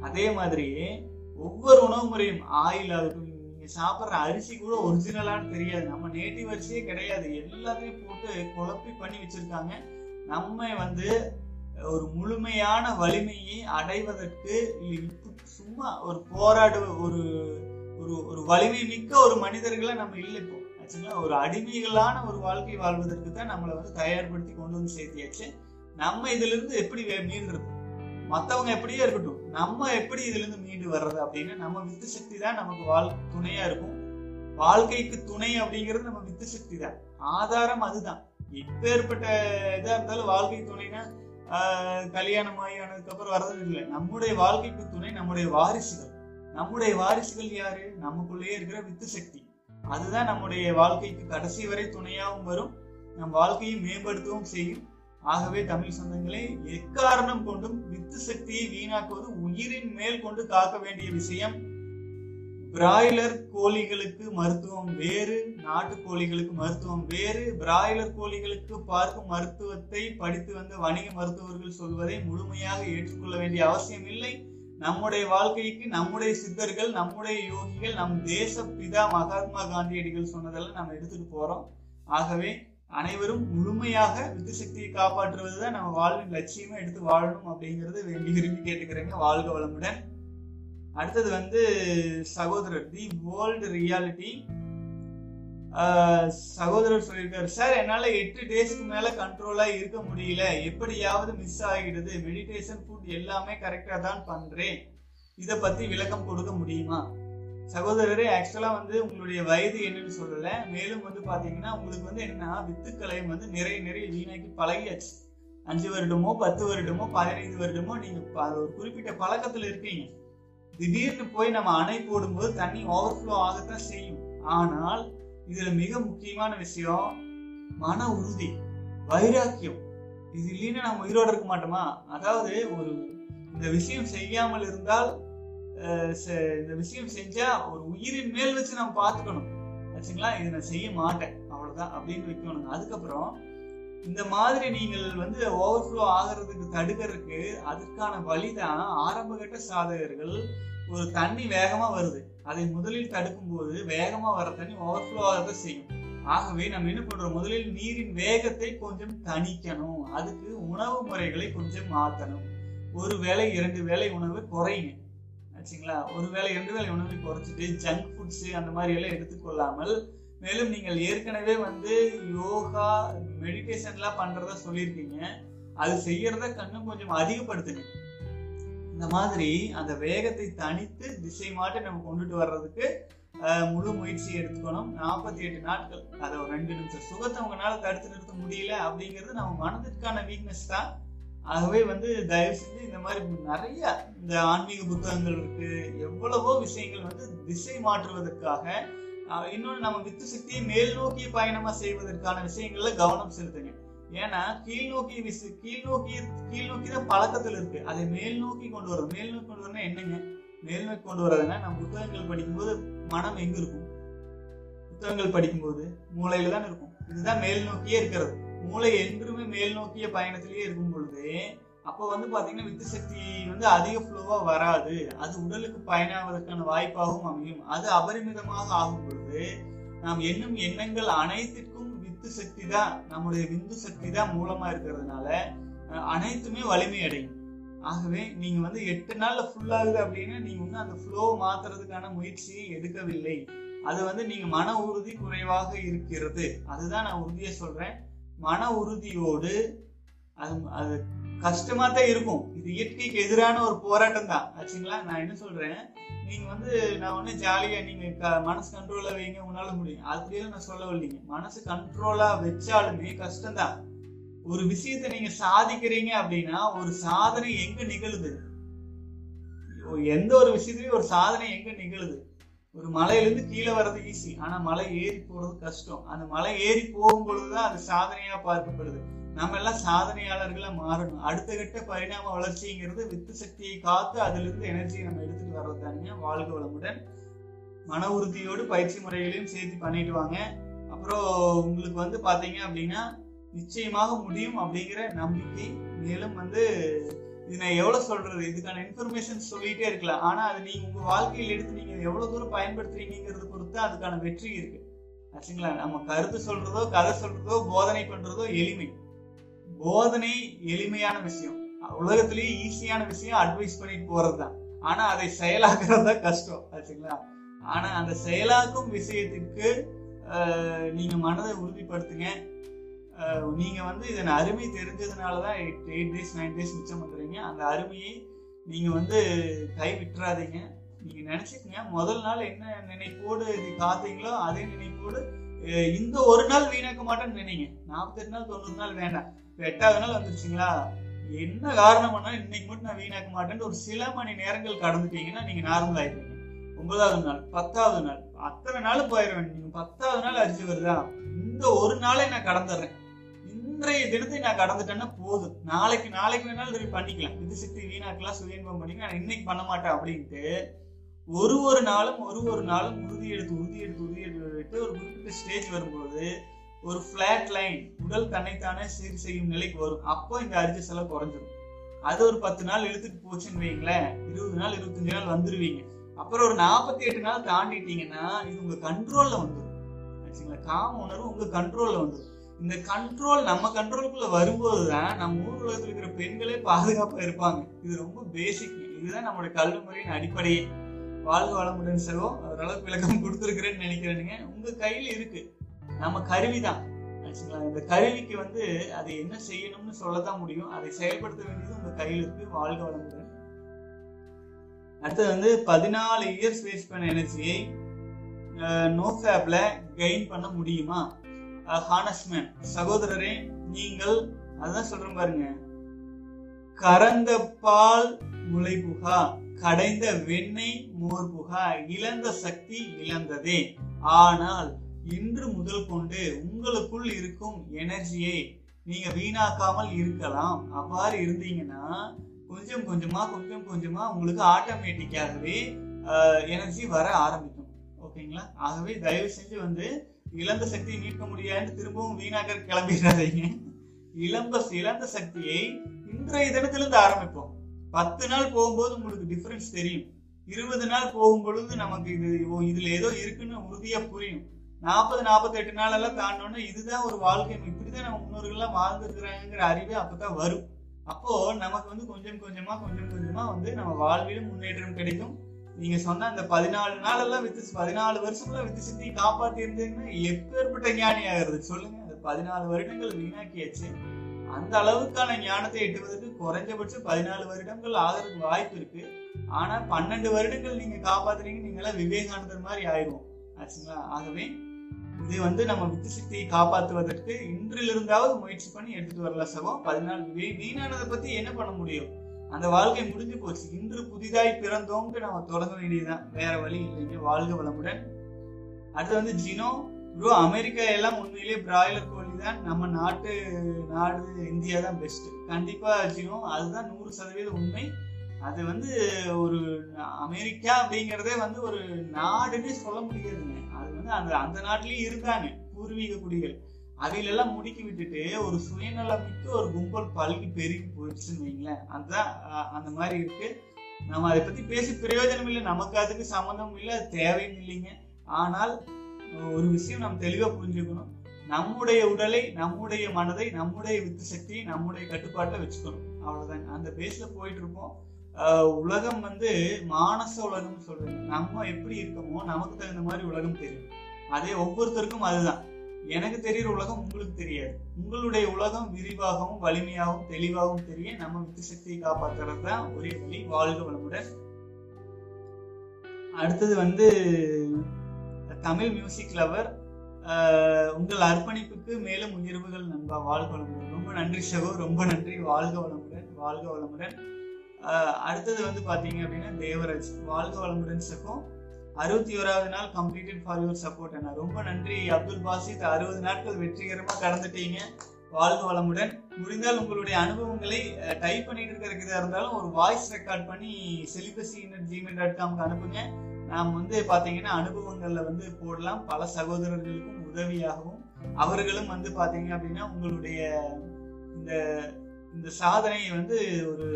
அதே மாதிரி ஒவ்வொரு உணவு முறையும் ஆயில் ஆகட்டும் நீங்க சாப்பிட்ற அரிசி கூட ஒரிஜினலான்னு தெரியாது. நம்ம நேட்டிவ் அரிசியே கிடையாது. எல்லாத்தையும் போட்டு குழப்பி பண்ணி வச்சிருக்காங்க. நம்ம வந்து ஒரு முழுமையான வலிமையை அடைவதற்கு சும்மா ஒரு போராடு ஒரு ஒரு ஒரு வலிமை மிக்க ஒரு மனிதர்களை நம்ம இல்லை இப்போ. ஆச்சுங்களா ஒரு அடிமைகளான ஒரு வாழ்க்கை வாழ்வதற்கு தான் நம்மளை வந்து தயார்படுத்தி கொண்டு வந்து சேர்த்தியாச்சு. நம்ம இதுல இருந்து எப்படி வே- மற்றவங்க எப்படியே இருக்கட்டும் நம்ம எப்படி இதுல இருந்து மீண்டு வர்றது அப்படின்னு நம்ம வித்து சக்தி தான் நமக்கு வாழ் துணையா இருக்கும். வாழ்க்கைக்கு துணை அப்படிங்கிறது நம்ம வித்து சக்தி தான். ஆதாரம் அதுதான். இப்பேற்பட்ட இதா இருந்தாலும் வாழ்க்கை துணைனா கல்யாணம் ஆகி ஆனதுக்கு அப்புறம் வர்றது இல்லை. நம்முடைய வாழ்க்கைக்கு துணை நம்முடைய வாரிசுகள். நம்முடைய வாரிசுகள் யாரு? நமக்குள்ளேயே இருக்கிற வித்து சக்தி. அதுதான் நம்முடைய வாழ்க்கைக்கு கடைசி வரை துணையாகவும் வரும். நம் வாழ்க்கையை மேம்படுத்தவும் செய்யும். ஆகவே தமிழ் சொந்தங்களே எக்காரணம் கொண்டும் வித்து சக்தியை வீணாக்குவது உயிரின் மேல் கொண்டு காக்க வேண்டிய விஷயம். பிராய்லர் கோழிகளுக்கு மருத்துவம் வேறு நாட்டு கோழிகளுக்கு மருத்துவம் வேறு. பிராய்லர் கோழிகளுக்கு பார்க்கும் மருத்துவத்தை படித்து வந்த வணிக மருத்துவர்கள் சொல்வதை முழுமையாக ஏற்றுக்கொள்ள வேண்டிய அவசியம் இல்லை. நம்முடைய வாழ்க்கைக்கு நம்முடைய சித்தர்கள் நம்முடைய யோகிகள் நம் தேச பிதா மகாத்மா காந்தியடிகள் சொன்னதெல்லாம் நம்ம எடுத்துட்டு போறோம். ஆகவே அனைவரும் முழுமையாக வித்து சக்தியை காப்பாற்றுவதுதான் நம்ம வாழ்வின் லட்சியமா எடுத்து வாழணும் அப்படிங்கிறது வேண்டி விரும்பி கேட்டுக்கிறேங்க. வாழ்க வளமுடன். அடுத்தது வந்து சகோதரர் தி வேர்ல்டு ரியாலிட்டி. சகோதரர் சொல்லியிருக்காரு சார் என்னால் எட்டு டேஸ்க்கு மேலே கண்ட்ரோலாக இருக்க முடியல. எப்படியாவது மிஸ் ஆகிடுது. மெடிடேஷன் ஃபுட் எல்லாமே கரெக்டாக தான் பண்ணுறேன் இதை பற்றி விளக்கம் கொடுக்க முடியுமா? சகோதரரே ஆக்சுவலாக வந்து உங்களுடைய வயது என்னன்னு சொல்லலை. மேலும் வந்து பார்த்தீங்கன்னா உங்களுக்கு வந்து என்னன்னா வித்துக்களை வந்து நிறைய நிறைய வீணாக்கி பழகியாச்சு. அஞ்சு வருடமோ பத்து வருடமோ பதினைந்து வருடமோ நீங்கள் ஒரு குறிப்பிட்ட பழக்கத்தில் இருக்கீங்க. திடீர்னு போய் நம்ம அணை போடும்போது தண்ணி ஓவர்ஃப்ளோ ஆகத்தான் செய்யும். ஆனால் இதுல மிக முக்கியமான விஷயம் மன உறுதி வைராக்கியம். இது இல்லைன்னா நம்ம உயிரோட இருக்க மாட்டோமா? அதாவது ஒரு இந்த விஷயம் செய்யாமல் இருந்தால் செ- இந்த விஷயம் செஞ்சா ஒரு உயிரின் மேல் வச்சு நம்ம பார்த்துக்கணும். ஆச்சுங்களா? இதை நான் செய்ய மாட்டேன். அவ்வளவுதான். அப்படின்னு வைக்கணும். அதுக்கப்புறம் இந்த மாதிரி நீங்கள் வந்து ஓவர்ஃப்ளோ ஆகிறதுக்கு தடுக்கிறதுக்கு அதற்கான வழிதான் ஆரம்பகட்ட சாதகர்கள் ஒரு தண்ணி வேகமா வருது. அதை முதலில் தடுக்கும் போது வேகமா வர தண்ணி ஓவர்ஃப்ளோ ஆகிறத செய்யும். ஆகவே நம்ம என்ன பண்றோம்? முதலில் நீரின் வேகத்தை கொஞ்சம் தணிக்கணும். அதுக்கு உணவு முறைகளை கொஞ்சம் மாற்றணும் ஒரு வேளை இரண்டு வேளை உணவு குறையுங்க. ஆச்சுங்களா? ஒரு வேளை இரண்டு வேளை உணவை குறைச்சிட்டு ஜங்க் ஃபுட்ஸ் அந்த மாதிரி எல்லாம் எடுத்துக்கொள்ளாமல் மேலும் நீங்கள் ஏற்கனவே வந்து யோகா மெடிடேஷன்லாம் பண்ணுறத சொல்லியிருக்கீங்க. அது செய்யறத கண்ணும் கொஞ்சம் அதிகப்படுத்துங்க. இந்த மாதிரி அந்த வேகத்தை தனித்து திசை மாற்றி நம்ம கொண்டுட்டு வர்றதுக்கு முழு முயற்சி எடுத்துக்கணும். நாற்பத்தி எட்டு நாட்கள் அதை ஒரு ரெண்டு நிமிஷம். சுகத்தை உங்களால் தடுத்து நிறுத்த முடியல அப்படிங்கிறது நம்ம மனதிற்கான வீக்னஸ் தான். ஆகவே வந்து தயவு செஞ்சு இந்த மாதிரி நிறைய இந்த ஆன்மீக புத்தகங்கள் இருக்கு. எவ்வளவோ விஷயங்கள் வந்து திசை மாற்றுவதற்காக இன்னொன்று இன்னொன்னு நம்ம வித்து சக்தியை மேல் நோக்கிய பயணமா செய்வதற்கான விஷயங்கள்ல கவனம் செலுத்துங்க. ஏன்னா கீழ் நோக்கி விசு கீழ் நோக்கி கீழ் நோக்கி தான் பழக்கத்துல இருக்கு. அதை மேல் நோக்கி கொண்டு வரும் மேல் நோக்கி கொண்டு வரணும் என்னங்க? மேல் நோக்கி கொண்டு வர்றதுன்னா நம்ம புத்தகங்கள் படிக்கும்போது மனம் எங்க இருக்கும்? புத்தகங்கள் படிக்கும்போது மூளையில தான் இருக்கும். இதுதான் மேல் நோக்கியே இருக்கிறது. மூளை என்றுமே மேல் நோக்கிய பயணத்திலேயே இருக்கும் பொழுது அப்போ வந்து பாத்தீங்கன்னா வித்து சக்தி வந்து அதிக ஃப்ளோவா வராது. அது உடலுக்கு பயனாவதற்கான வாய்ப்பாகவும் அமையும். அது அபரிமிதமாக ஆகும் பொழுது நாம் எண்ணும் எண்ணங்கள் அனைத்திற்கும் வித்து சக்தி தான் நம்முடைய விந்து சக்தி தான் மூலமா இருக்கிறதுனால அனைத்துமே வலிமை அடையும். ஆகவே நீங்க வந்து எட்டு நாள்ல ஃபுல் ஆகுது அப்படின்னா நீங்க வந்து அந்த ஃப்ளோ மாத்துறதுக்கான முயற்சியை எடுக்கவில்லை. அது வந்து நீங்க மன உறுதி குறைவாக இருக்கிறது. அதுதான் நான் உறுதியா சொல்றேன். மன உறுதியோடு அது அது கஷ்டமா தான் இருக்கும். இது இயற்கைக்கு எதிரான ஒரு போராட்டம் தான். ஆச்சுங்களா? நான் என்ன சொல்றேன்? நீங்க வந்து நான் ஒண்ணு ஜாலியா நீங்க க- மனசு கண்ட்ரோலா வைங்க உன்னால முடியும். அதுலயும் நான் சொல்ல வரலீங்க மனசு கண்ட்ரோலா வச்சாலுமே கஷ்டம்தான் ஒரு விஷயத்த நீங்க சாதிக்கிறீங்க அப்படின்னா ஒரு சாதனை எங்க நிகழுது? எந்த ஒரு விஷயத்துலயும் ஒரு சாதனை எங்க நிகழுது? ஒரு மலையிலேருந்து கீழே வர்றது ஈஸி ஆனா மலை ஏறி போறது கஷ்டம். அந்த மலை ஏறி போகும் பொழுதுதான் அது சாதனையா பார்க்கப்படுது. நம்ம எல்லாம் சாதனையாளர்களா மாறணும். அடுத்த கட்ட பரிணாம வளர்ச்சிங்கிறது வித்து சக்தியை காத்து அதுல இருந்து எனர்ஜியை நம்ம எடுத்துட்டு வர்றது தானுங்க வாழ்க வளமுடன். மன உறுதியோடு பயிற்சி முறைகளையும் சேர்த்து பண்ணிட்டு வாங்க. அப்புறம் உங்களுக்கு வந்து பாத்தீங்க அப்படின்னா நிச்சயமாக முடியும் அப்படிங்கிற நம்பிக்கை. மேலும் வந்து இது நான் எவ்வளவு சொல்றது? இதுக்கான இன்ஃபர்மேஷன் சொல்லிட்டே இருக்கலாம். ஆனா அது நீங்க உங்க வாழ்க்கையில் எடுத்து நீங்க எவ்வளவு தூரம் பயன்படுத்துறீங்கிறது பொறுத்து அதுக்கான வெற்றி இருக்கு. ஆச்சுங்களா? நம்ம கருத்து சொல்றதோ கதை சொல்றதோ போதனை பண்றதோ எளிமை. போதனை எளிமையான விஷயம். உலகத்திலேயே ஈஸியான விஷயம் அட்வைஸ் பண்ணிட்டு போறதுதான். ஆனா அதை செயலாக்குறது தான் கஷ்டம் ஆச்சுங்களா ஆனா அந்த செயலாக்கும் விஷயத்திற்கு நீங்க மனதை உறுதிப்படுத்துங்க. நீங்க வந்து இதன் அருமை தெரிஞ்சதுனாலதான் eight eight days nine days மிச்சம் பண்றீங்க. அந்த அருமையை நீங்க வந்து கை விட்டுறாதீங்க. நீங்க நினைச்சுக்கங்க முதல் நாள் என்ன நினைப்போடு இது காத்தீங்களோ அதே நினைப்போடு இந்த ஒரு நாள் வீணாக்க மாட்டேன்னு நினைங்க நாற்பத்தெட்டு நாள் தொண்ணூறு நாள் வேண்டாம். எட்டாவது நாள் வந்துருச்சுங்களா? என்ன காரணம்னா இன்னைக்கு மட்டும் நான் வீணாக்க மாட்டேன்னு ஒரு சில மணி நேரங்கள் கடந்துட்டீங்கன்னா நீங்க நார்மல் ஆயிடுவீங்க. ஒன்பதாவது நாள் பத்தாவது நாள் அத்தனை நாள் போயிடுவேன். நீங்க பத்தாவது நாள் அரிசி வருதா? இந்த ஒரு நாளை நான் கடந்துடுறேன். இன்றைய தினத்தை நான் கடந்துட்டேன்னா போதும். நாளைக்கு நாளைக்கு வேணாலும் பண்ணிக்கலாம். இது சித்தி வீணாக்கலாம் சுயன்பம் பண்ணிக்கலாம். நான் இன்னைக்கு பண்ண மாட்டேன் அப்படின்ட்டு ஒரு ஒரு நாளும் ஒரு ஒரு நாளும் உறுதி எடுத்து உறுதி எடுத்து உறுதி எடுத்து ஒரு குறிப்பிட்ட ஸ்டேஜ் வரும்போது ஒரு ஃபிளாட் லைன் உடல் தன்னைத்தானே சீர் செய்யும் நிலைக்கு வரும். அப்போ இந்த அரிசி செலவு குறைஞ்சிரும். அது ஒரு பத்து நாள் இழுத்துட்டு போச்சுன்னு வைங்களேன் இருபது நாள் இருபத்தஞ்சு நாள் வந்துருவீங்க. அப்புறம் ஒரு நாற்பத்தி எட்டு நாள் தாண்டிட்டீங்கன்னா இது உங்க கண்ட்ரோல்ல வந்துடும் ஆச்சுங்களா? காம உணர்வு உங்க கண்ட்ரோல்ல வந்துடும் இந்த கண்ட்ரோல் நம்ம கண்ட்ரோலுக்குள்ள வரும்போது தான் நம்ம ஊர் உலகத்தில் இருக்கிற பெண்களே பாதுகாப்பாக இருப்பாங்க. இது ரொம்ப பேசிக் இதுதான் நம்மளுடைய கல்வி முறையின் அடிப்படையே. வாழ்க வளமுடன் செல்வம். ஓரளவுக்கு விளக்கம் கொடுத்துருக்குறேன்னு நினைக்கிறேனுங்க. உங்க கையில இருக்கு. நம்ம கருவி தான் இந்த கருவிக்கு வந்து அதை என்ன செய்யணும்னு சொல்லதான் முடியும். அதை செயல்படுத்த வேண்டியது உங்க கையில் இருக்கு. வாழ்க வளமுடன். அடுத்தது வந்து பதினாலு இயர்ஸ் வேஸ்ட் பண்ண எனர்ஜியை நோஃபேப்ல கெயின் பண்ண முடியுமா? ஹானஸ்மேன் சகோதரரே நீங்கள் அதான் சொல்றேன் பாருங்க. கறந்த பால் முளைபுகா கடைந்த வெண்ணெய் மோர் புகார் இழந்த சக்தி இழந்ததே ஆனால் இன்று முதல் கொண்டு உங்களுக்குள் இருக்கும் எனர்ஜியை நீங்க வீணாக்காமல் இருக்கலாம். அவ்வாறு இருந்தீங்கன்னா கொஞ்சம் கொஞ்சமா கொஞ்சம் கொஞ்சமா உங்களுக்கு ஆட்டோமேட்டிக்காகவே எனர்ஜி வர ஆரம்பிக்கும். ஓகேங்களா? ஆகவே தயவு செஞ்சு வந்து இழந்த சக்தியை மீட்க முடியாது திரும்பவும் வீணாக்க கிளம்பிடாதீங்க. இளம்ப இழந்த சக்தியை இன்றைய தினத்திலிருந்து ஆரம்பிப்போம். பத்து நாள் போகும்போது உங்களுக்கு டிஃபரன்ஸ் தெரியும். இருபது நாள் போகும் பொழுது நமக்கு இது ஓ, இதுல ஏதோ இருக்குன்னு உறுதியா புரியும். நாற்பது நாற்பத்தெட்டு நாளெல்லாம் நாள் எல்லாம் தாண்டோன்னா இதுதான் ஒரு வாழ்க்கை. இப்படிதான் நம்ம முன்னோர்கள்லாம் வாழ்ந்துருக்குறாங்கிற அறிவே அப்பதான் வரும். அப்போ நமக்கு வந்து கொஞ்சம் கொஞ்சமா கொஞ்சம் கொஞ்சமா வந்து நம்ம வாழ்விலும் முன்னேற்றம் கிடைக்கும். நீங்க சொன்ன அந்த பதினாலு நாள் எல்லாம் வித்து பதினாலு வருஷம்லாம் வித்து சித்தி காப்பாத்தி இருந்தீங்கன்னா எப்பேற்பட்ட ஞானி ஆகிறது சொல்லுங்க அந்த பதினாலு வருடங்கள் வீணாக்கியாச்சு. அந்த அளவுக்கான ஞானத்தை எட்டுவதற்கு குறைஞ்சபட்சம் பதினாலு வருடங்கள் ஆகிறதுக்கு வாய்ப்பு இருக்கு. ஆனா பன்னெண்டு வருடங்கள் நீங்க காப்பாத்துறீங்க நீங்க எல்லாம் விவேகானந்தர் மாதிரி ஆயிரும் ஆச்சுங்களா? ஆகவே இது வந்து நம்ம வித்து சக்தியை காப்பாற்றுவதற்கு இன்றிலிருந்தாவது முயற்சி பண்ணி எடுத்துட்டு வரல சகோ. பதினாலு வீணானதை பத்தி என்ன பண்ண முடியும்? அந்த வாழ்க்கை முடிஞ்சு போச்சு. இன்று புதிதாய் பிறந்தோம்னு நம்ம தொடங்க வேண்டியதுதான். வேற வழி இல்லைங்க. வாழ்க வளமுடன். அடுத்து வந்து ஜினோ. ப்ரோ அமெரிக்கா எல்லாம் உண்மையிலேயே பிராய்லர் கோழி தான் நம்ம நாட்டு நாடு இந்தியா தான் பெஸ்ட் கண்டிப்பா ஜீவம் அதுதான் நூறு சதவீதம் உண்மை. அது வந்து ஒரு அமெரிக்கா அப்படிங்கறதே வந்து ஒரு நாடுன்னே சொல்ல முடியாதுங்க. அது வந்து அந்த அந்த நாட்டிலேயே இருந்தாங்க பூர்வீக குடிகள். அதையிலெல்லாம் முடுக்கி விட்டுட்டு ஒரு சுயநலமிக்க ஒரு கும்பல் பல்கி பெருகி போயிடுச்சுன்னு வைங்களேன். அதுதான் அந்த மாதிரி இருக்கு. நம்ம அதை பத்தி பேசி பிரயோஜனம் இல்லை. நமக்கு அதுக்கு சம்மந்தம் இல்லை அது தேவையும் இல்லைங்க. ஆனால் ஒரு விஷயம் நாம் தெளிவா புரிஞ்சுக்கணும். நம்முடைய உடலை நம்முடைய மனதை நம்முடைய வித்து சக்தியை நம்முடைய கட்டுப்பாட்டில் வச்சுக்கணும். அவ்வளவுதாங்க அந்த பேஸ்ல போயிட்டு இருப்போம் ஆஹ் உலகம் வந்து மானச உலகம்னு சொல்றேன் நம்ம எப்படி இருக்கோமோ நமக்கு தகுந்த மாதிரி உலகம் தெரியும். அதே ஒவ்வொருத்தருக்கும் அதுதான். எனக்கு தெரியுற உலகம் உங்களுக்கு தெரியாது. உங்களுடைய உலகம் விரிவாகவும் வலிமையாகவும் தெளிவாகவும் தெரிய நம்ம வித்து சக்தியை காப்பாத்துறது தான் ஒரே வழி வாழ்க வளமுடன். அடுத்தது வந்து தமிழ் மியூசிக் லவர் உங்கள் அர்ப்பணிப்புக்கு மேலும் உயர்வுகள் நண்பா வாழ்க வளமுடன். ரொம்ப நன்றி சகோ ரொம்ப நன்றி. வாழ்க வளமுடன். வாழ்க வளமுடன். அடுத்தது வந்து பார்த்தீங்க அப்படின்னா தேவராஜ். வாழ்க வளமுடன் சகோ அறுபத்தி ஓராவது நாள் கம்ப்ளீட்டட் ஃபார் யுவர் சப்போர்ட் அண்ணா. ரொம்ப நன்றி அப்துல் பாசித். அறுபது நாட்கள் வெற்றிகரமாக கடந்துட்டீங்க. வாழ்க வளமுடன். முடிந்தால் உங்களுடைய அனுபவங்களை டைப் பண்ணிட்டு இருக்கிறதா இருந்தாலும் ஒரு வாய்ஸ் ரெக்கார்ட் பண்ணி செலிபசி ஜிமெயில் டாட் காம்க்கு அனுப்புங்க. நாம் வந்து பாத்தீங்கன்னா அனுபவங்கள்ல வந்து போடலாம். பல சகோதரர்களுக்கும் உதவியாகவும் அவர்களும் வந்து பாத்தீங்க அப்படின்னா உங்களுடைய இந்த இந்த சாதனையை வந்து ஒரு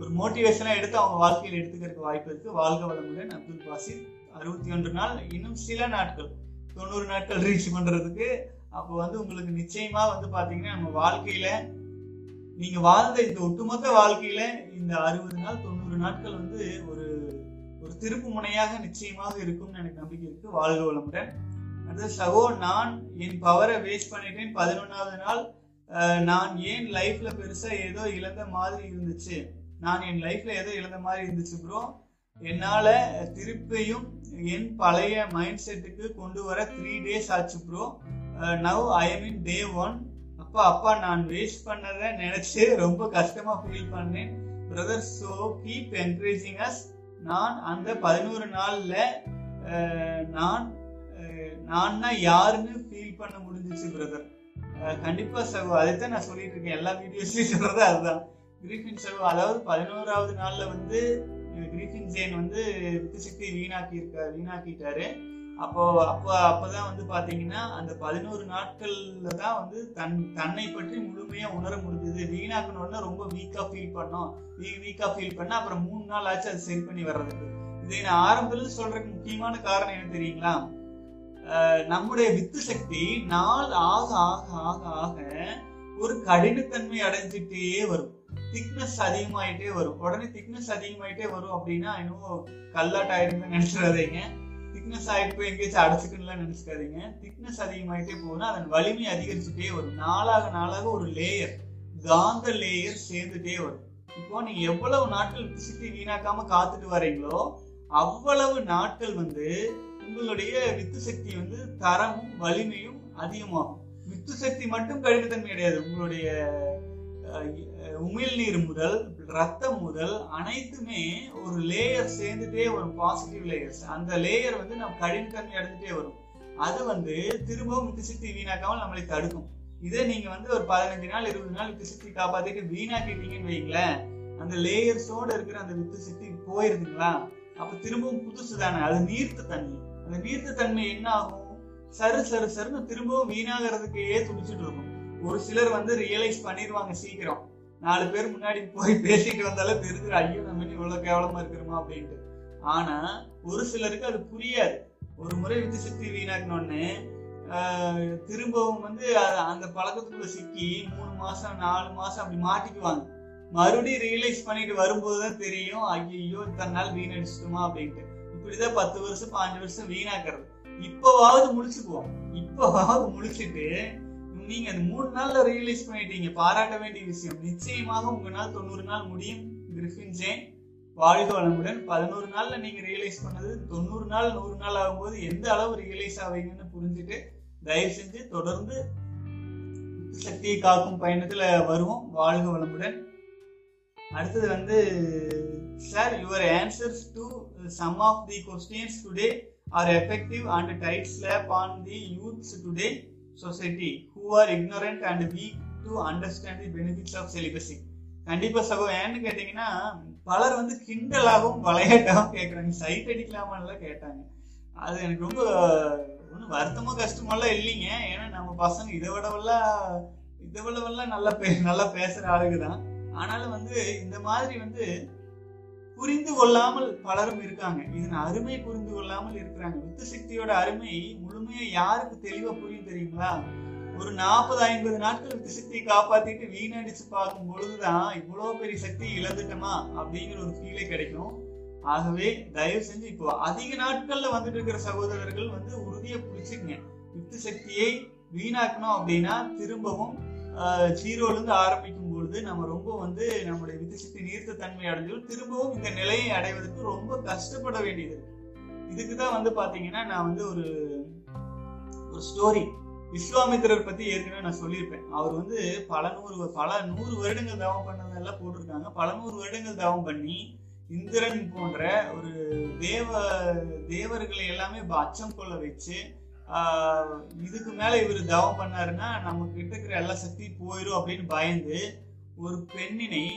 ஒரு மோட்டிவேஷனா எடுத்து அவங்க வாழ்க்கையில் எடுத்துக்கிறதுக்கு வாய்ப்பு இருக்கு. வாழ்க வளமுடன். அப்துல் பாசித் அறுபத்தி ஒன்று நாள் இன்னும் சில நாட்கள் தொண்ணூறு நாட்கள் ரீச் பண்றதுக்கு அப்போ வந்து உங்களுக்கு நிச்சயமா வந்து பாத்தீங்கன்னா நம்ம வாழ்க்கையில நீங்க வாழ்ந்த இந்த ஒட்டுமொத்த வாழ்க்கையில இந்த அறுபது நாள் தொண்ணூறு நாட்கள் வந்து ஒரு ஒரு திருப்பு முனையாக நிச்சயமாக இருக்கும்னு எனக்கு நம்பிக்கை இருக்கு. வாழ்க வளமுடன். அடுத்த சகோ நான் என் பவரை வேஸ்ட் பண்ணிட்டேன். பதினொன்னாவது நாள் நான் ஏன் லைஃப்ல பெருசா ஏதோ இழந்த மாதிரி இருந்துச்சு? நான் என் லைஃப்ல ஏதோ இழந்த மாதிரி இருந்துச்சு ப்ரோ என்னால திருப்பியும் என் பழைய மைண்ட் செட்டுக்கு கொண்டு வர த்ரீ டேஸ் ஆச்சு bro now I am in day one அப்பா அப்பா நான் வேஸ்ட் பண்ணதை நினைச்சு ரொம்ப கஷ்டமா ஃபீல் பண்ணேன். Brother so keep encouraging us நான் அந்த பதினோரு நாள்ல நான் நான்னா யாருன்னு ஃபீல் பண்ண முடிஞ்சிச்சு பிரதர் கண்டிப்பா சகோ அதைத்தான் நான் சொல்லிட்டு இருக்கேன். எல்லா வீடியோஸ்லயும் சொல்றது அதுதான். கிரீஃபின் சகோ அதாவது பதினோராவது நாள்ல வந்து கிரீஃபின் ஜெயின் வந்து வித்து வீணாக்கி இருக்க வீணாக்கிட்டாரு. அப்போ அப்போ அப்பதான் வந்து பாத்தீங்கன்னா அந்த பதினோரு நாட்கள்ல தான் வந்து தன் தன்னை பற்றி முழுமையா உணர முடிஞ்சது. வீணாக்கணும்னா ரொம்ப வீக்கா ஃபீல் பண்ணோம். வீக்கா ஃபீல் பண்ண அப்புறம் மூணு நாள் ஆச்சு அது சரி பண்ணி வர்றதுக்கு. இதை நான் ஆரம்பத்துல சொல்றதுக்கு முக்கியமான காரணம் என்ன தெரியுங்களா? நம்முடைய வித்து சக்தி நாள் ஆக ஆக ஆக ஆக ஒரு கடினத்தன்மை அடைஞ்சிட்டே வரும். திக்னஸ் அதிகமாயிட்டே வரும். உடனே திக்னஸ் அதிகமாயிட்டே வரும் அப்படின்னா இன்னும் கல்லாட் ஆயிடுங்க நினைச்சிடாதீங்க. திக்னஸ் ஆகிட்டு போய் எங்கேயாச்சும் அடைச்சிக்கணும்லாம் நினச்சிக்காதீங்க. திக்னஸ் அதிகமாகிட்டே போகுதுன்னா அதன் வலிமை அதிகரிச்சுட்டே வரும். நாளாக நாளாக ஒரு லேயர் காந்த லேயர் சேர்ந்துட்டே வரும். இப்போ நீங்க எவ்வளவு நாட்கள் விசிட்டி வீணாக்காமல் வீணாக்காம காத்துட்டு வரீங்களோ அவ்வளவு நாட்கள் வந்து உங்களுடைய வித்து சக்தி வந்து தரமும் வலிமையும் அதிகமாகும். வித்து சக்தி மட்டும் கடினத்தன்மை கிடையாது. உங்களுடைய உமிழ்நீர் முதல் ரத்தம் முதல் அனைத்துமே ஒரு லேயர் சேர்ந்துட்டே வரும் பாசிட்டிவ் லேயர்ஸ் அந்த லேயர் வந்து நம்ம கடினத்தன்மை அடைஞ்சிட்டே வரும். அது வந்து திரும்பவும் வித்துசக்தி வீணாக்காமல் நம்மளை தடுக்கும். இதே நீங்க வந்து ஒரு பதினஞ்சு நாள் இருபது நாள் வித்துசக்தி காப்பாத்திட்டு வீணாக்கிட்டீங்கன்னு வைங்களேன் அந்த லேயர்ஸோட இருக்கிற அந்த வித்து சக்தி போயிருதுங்களா? அப்ப திரும்பவும் புதுசு தானே அது நீர்த்த தன்மை. அந்த நீர்த்த தன்மை என்ன ஆகும் சரு சரு சருன்னு திரும்பவும் வீணாகிறதுக்கே துடிச்சிட்டு இருக்கும். ஒரு சிலர் வந்து ரியலைஸ் பண்ணிடுவாங்க சீக்கிரம். நாலு பேர் முன்னாடி போய் பேசிட்டு வந்தாலே தெரிஞ்சு ஐயோ நம்ம இவ்வளோ இவ்வளவு கேவலமா இருக்கிறோமா அப்படின்ட்டு. ஆனா ஒரு சிலருக்கு அது புரியாது. ஒரு முறை வித்து சக்தி வீணாக்கணும்னு ஆஹ், திரும்பவும் வந்து அந்த பழக்கத்துக்குள்ள சிக்கி மூணு மாசம் நாலு மாசம் அப்படி மாட்டிக்குவாங்க. மறுபடியும் ரியலைஸ் பண்ணிட்டு வரும்போது தான் தெரியும் ஐயோ இத்தனை நாள் வீணடிச்சிட்டுமா அப்படின்ட்டு. இப்படிதான் பத்து வருஷம் பாஞ்சு வருஷம் வீணாக்குறது. இப்பவாவது முழிச்சுக்குவோம் இப்பவாவது முடிச்சுட்டு நீங்க அந்த மூணு நாள்ல ரியலைஸ் பண்ணிட்டீங்க பாராட்ட வேண்டிய விஷயம். நிச்சயமாக உங்களால் தொண்ணூறு நாள் முடியும். கிரிஃபின் ஜெயின் வாழ்க வளமுடன். பதினோரு நாள்ல நீங்க ரியலைஸ் பண்ணது தொண்ணூறு நாள் நூறு நாள் ஆகும்போது எந்த அளவு ரியலைஸ் ஆவீங்கன்னு புரிஞ்சுட்டு தயவு செஞ்சு தொடர்ந்து சக்தியை காக்கும் பயணத்துல வருவோம். வாழ்க வளமுடன். அடுத்தது வந்து sir your answers to some of the questions today are effective and tight slap on the youths today society who are ignorant and weak to understand the benefits of celibacy கண்டிப்பா சகோ ஏன்னு கேட்டீங்கன்னா பலர் வந்து கிண்டலாகவும் விளையாட்டாகவும் கேட்குறாங்க சைட் அடிக்கலாமான்லாம் கேட்டாங்க. அது எனக்கு ரொம்ப ஒன்றும் வருத்தமோ கஷ்டமெல்லாம் இல்லைங்க. ஏன்னா நம்ம பசங்க இதை விடவெல்லாம் இதை விடவெல்லாம் நல்லா பே நல்லா பேசுகிற ஆளுங்க தான். ஆனாலும் வந்து இந்த மாதிரி வந்து புரிந்து கொள்ளாமல் பலரும் இருக்காங்க. இதன் அருமை புரிந்து கொள்ளாமல் இருக்கிறாங்க. வித்து சக்தியோட அருமை முழுமையா யாருக்கு தெளிவா புரியும் தெரியுங்களா? ஒரு நாற்பது ஐம்பது நாட்கள் வித்து சக்தியை காப்பாத்திட்டு வீணடிச்சு பார்க்கும் பொழுதுதான் இவ்வளவு பெரிய சக்தி இழந்துட்டோமா அப்படிங்கிற ஒரு ஃபீலே கிடைக்கும். ஆகவே தயவு செஞ்சு இப்போ அதிக நாட்கள்ல வந்துட்டு இருக்கிற சகோதரர்கள் வந்து உறுதியை பிடிச்சிக்கங்க. வித்து சக்தியை வீணாக்கணும் அப்படின்னா திரும்பவும் ஜீரோலேருந்து ஆரம்பிக்கும் பொழுது நம்ம ரொம்ப வந்து நம்முடைய விதிசக்தி நீர்த்த தன்மை அடைஞ்சோம் திரும்பவும் இந்த நிலையை அடைவதற்கு ரொம்ப கஷ்டப்பட வேண்டியது இருக்கு. இதுக்கு தான் வந்து பாத்தீங்கன்னா நான் வந்து ஒரு ஒரு ஸ்டோரி விஸ்வாமித்திரர் பத்தி ஏற்கனவே நான் சொல்லியிருப்பேன். அவர் வந்து பல நூறு பல நூறு வருடங்கள் தவம் பண்ணதெல்லாம் போட்டிருக்காங்க. பல நூறு வருடங்கள் தவம் பண்ணி இந்திரன் போன்ற ஒரு தேவ தேவர்களை எல்லாமே அச்சம் கொள்ள வச்சு இதுக்கு மேலே இவர் தவம் பண்ணாருன்னா நம்ம கிட்ட இருக்கிற எல்லா சக்தி போயிடும் அப்படின்னு பயந்து ஒரு பெண்ணினை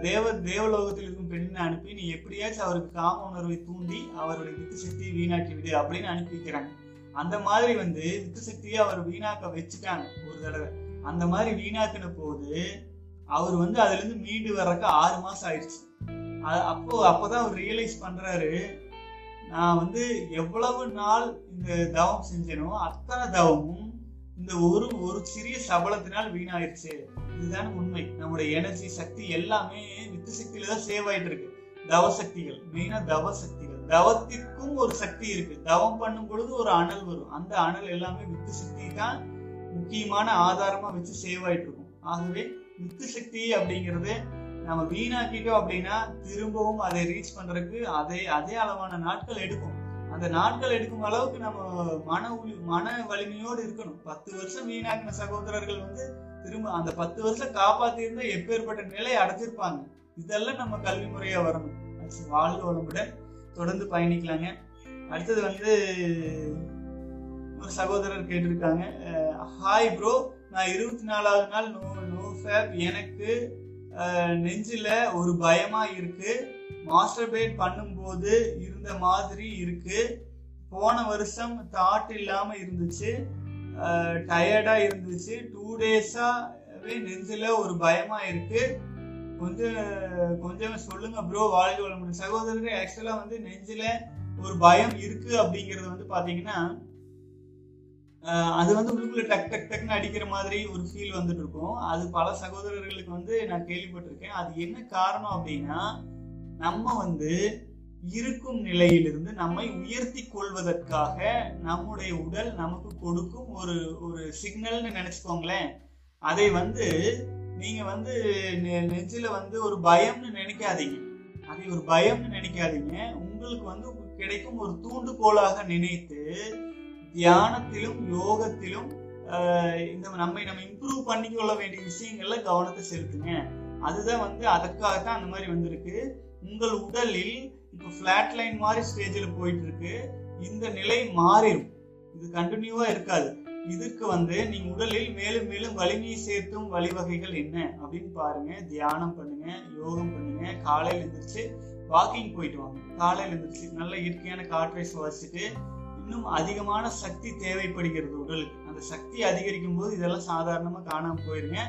தேவ தேவலோகத்தில் இருக்கும் பெண்ணினை அனுப்பி நீ எப்படியாச்சும் அவருக்கு காம உணர்வை தூண்டி அவருடைய வித்து சக்தியை வீணாக்கி விடு அப்படின்னு அனுப்பி வைக்கிறாங்க. அந்த மாதிரி வந்து வித்து சக்தியை அவர் வீணாக்க வச்சுட்டாங்க ஒரு தடவை. அந்த மாதிரி வீணாக்கின போது அவர் வந்து அதுலேருந்து மீண்டு வர்றதுக்கு ஆறு மாசம் ஆயிடுச்சு. அ- அப்போ அப்போதான் அவர் ரியலைஸ் பண்றாரு நான் வந்து எவ்வளவு நாள் இந்த தவம் செஞ்சேனோ அத்தனை தவமும் இந்த ஒரு ஒரு சிறிய சபலத்தினால் வீணாயிருச்சு. இதுதான் உண்மை. நம்முடைய எனர்ஜி சக்தி எல்லாமே வித்து சக்தியில தான் சேவ் ஆயிட்டு இருக்கு. தவ சக்திகள் மெயினா தவ சக்திகள். தவத்திற்கும் ஒரு சக்தி இருக்கு. தவம் பண்ணும் பொழுது ஒரு அனல் வரும். அந்த அனல் எல்லாமே வித்து சக்தி தான் முக்கியமான ஆதாரமா வச்சு சேவ் ஆயிட்டு இருக்கும். ஆகவே வித்து சக்தி அப்படிங்கிறது நம்ம வீணாக்கிட்டோம் அப்படின்னா திரும்பவும் அதை ரீச் பண்றதுக்கு அதே அதே அளவான நாட்கள் எடுக்கும். அந்த நாட்கள் எடுக்கும் அளவுக்கு நம்ம மன மன வலிமையோடு இருக்கணும். பத்து வருஷம் வீணாக்கின சகோதரர்கள் வந்து திரும்ப அந்த பத்து வருஷம் காப்பாத்திருந்தா எப்பேற்பட்ட நிலை அடைஞ்சிருப்பாங்க. இதெல்லாம் நம்ம கல்வி முறையா வரணும். ஆச்சு, வாழ்க வளமுடன் தொடர்ந்து பயணிக்கலாங்க. அடுத்தது வந்து ஒரு சகோதரர் கேட்டிருக்காங்க. ஹாய் ப்ரோ நான் இருபத்தி நாலாவது நாள் நோ நோ ஃபேப் எனக்கு நெஞ்சில் ஒரு பயமாக இருக்குது மாஸ்டர்பேட் பண்ணும்போது இருந்த மாதிரி இருக்குது போன வருஷம் தாட் இல்லாமல் இருந்துச்சு. டயர்டாக இருந்துச்சு. டூ டேஸாகவே நெஞ்சில் ஒரு பயமாக இருக்குது கொஞ்சம் கொஞ்சம் சொல்லுங்கள் ப்ரோ வாழ்க்கை வளமுடன். சகோதரர்கள் ஆக்சுவலாக வந்து நெஞ்சில் ஒரு பயம் இருக்குது அப்படிங்கிறது வந்து பார்த்தீங்கன்னா அது வந்து உள்ளுக்குள்ள டக் டக் டக்னு அடிக்கிற மாதிரி ஒரு ஃபீல் வந்துட்டு இருக்கும் அது பல சகோதரர்களுக்கு வந்து நான் கேள்விப்பட்டிருக்கேன். அது என்ன காரணம் அப்படின்னா நம்ம வந்து இருக்கும் நிலையிலிருந்து நம்மை உயர்த்தி கொள்வதற்காக நம்முடைய உடல் நமக்கு கொடுக்கும் ஒரு ஒரு சிக்னல்னு நினைச்சுக்கோங்களேன். அதை வந்து நீங்க வந்து நெ- நெஞ்சில வந்து ஒரு பயம்னு நினைக்காதீங்க. அதை ஒரு பயம்னு நினைக்காதீங்க. உங்களுக்கு வந்து கிடைக்கும் ஒரு தூண்டுகோலாக நினைத்து தியானத்திலும் யோகத்திலும் இந்த நம்மை நம்ம இம்ப்ரூவ் பண்ணிக்கொள்ள வேண்டிய விஷயங்கள்ல கவனத்தை செலுத்துங்க. அதுதான் வந்து அதுக்காகத்தான் அந்த மாதிரி வந்திருக்கு. உங்கள் உடலில் இப்போ ஃபிளாட் லைன் மாதிரி ஸ்டேஜில் போயிட்டு இருக்கு இந்த நிலை மாறிடும். இது கண்டினியூவா இருக்காது. இதுக்கு வந்து நீங்க உடலில் மேலும் மேலும் வலிமையை சேர்த்தும் வழிவகைகள் என்ன அப்படின்னு பாருங்க. தியானம் பண்ணுங்க யோகம் பண்ணுங்க. காலையில் எழுந்திரிச்சு வாக்கிங் போயிட்டு வாங்க. காலையில் எழுந்திரிச்சு நல்ல இயற்கையான காற்றை சுவாசிச்சுட்டு இன்னும் அதிகமான சக்தி தேவைப்படுகிறது உடலுக்கு. அந்த சக்தி அதிகரிக்கும் போது இதெல்லாம் சாதாரணமாக காணாமல் போயிருங்க.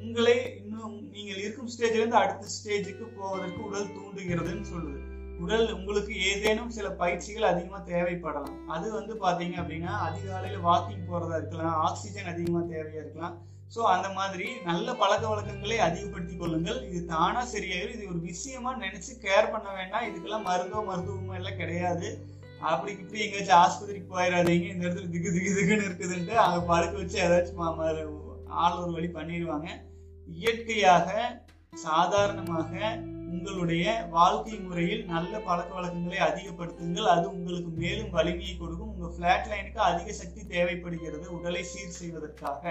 உங்களை இன்னும் நீங்கள் இருக்கும் ஸ்டேஜ்லேருந்து அடுத்த ஸ்டேஜுக்கு போவதற்கு உடல் தூண்டுகிறதுன்னு சொல்லுது. உடல் உங்களுக்கு ஏதேனும் சில பயிற்சிகள் அதிகமாக தேவைப்படலாம். அது வந்து பார்த்தீங்க அப்படின்னா அதிகாலையில் வாக்கிங் போகிறதா இருக்கலாம் ஆக்சிஜன் அதிகமாக தேவையாக இருக்கலாம். ஸோ அந்த மாதிரி நல்ல பழக்க வழக்கங்களை அதிகப்படுத்திக் கொள்ளுங்கள். இது தானாக சரியாயிரும். இது ஒரு விஷயமா நினச்சி கேர் பண்ண வேண்டாம். இதுக்கெல்லாம் மருந்தோ மருத்துவமோ எல்லாம் கிடையாது. அப்படி இப்படி எங்கேயாச்சும் ஆஸ்பத்திரிக்கு போயிடாதீங்க இந்த இடத்துல திக்கு திக்கு திக்குன்னு இருக்குதுன்ட்டு அங்கே படுக்க வச்சு ஏதாச்சும் ஆள் ஒரு வழி பண்ணிடுவாங்க. இயற்கையாக சாதாரணமாக உங்களுடைய வாழ்க்கை முறையில் நல்ல பழக்க வழக்கங்களை அதிகப்படுத்துங்கள். அது உங்களுக்கு மேலும் வலிமையை கொடுக்கும். உங்க ஃப்ளாட் லைனுக்கு அதிக சக்தி தேவைப்படுகிறது. உடலை சீர் செய்வதற்காக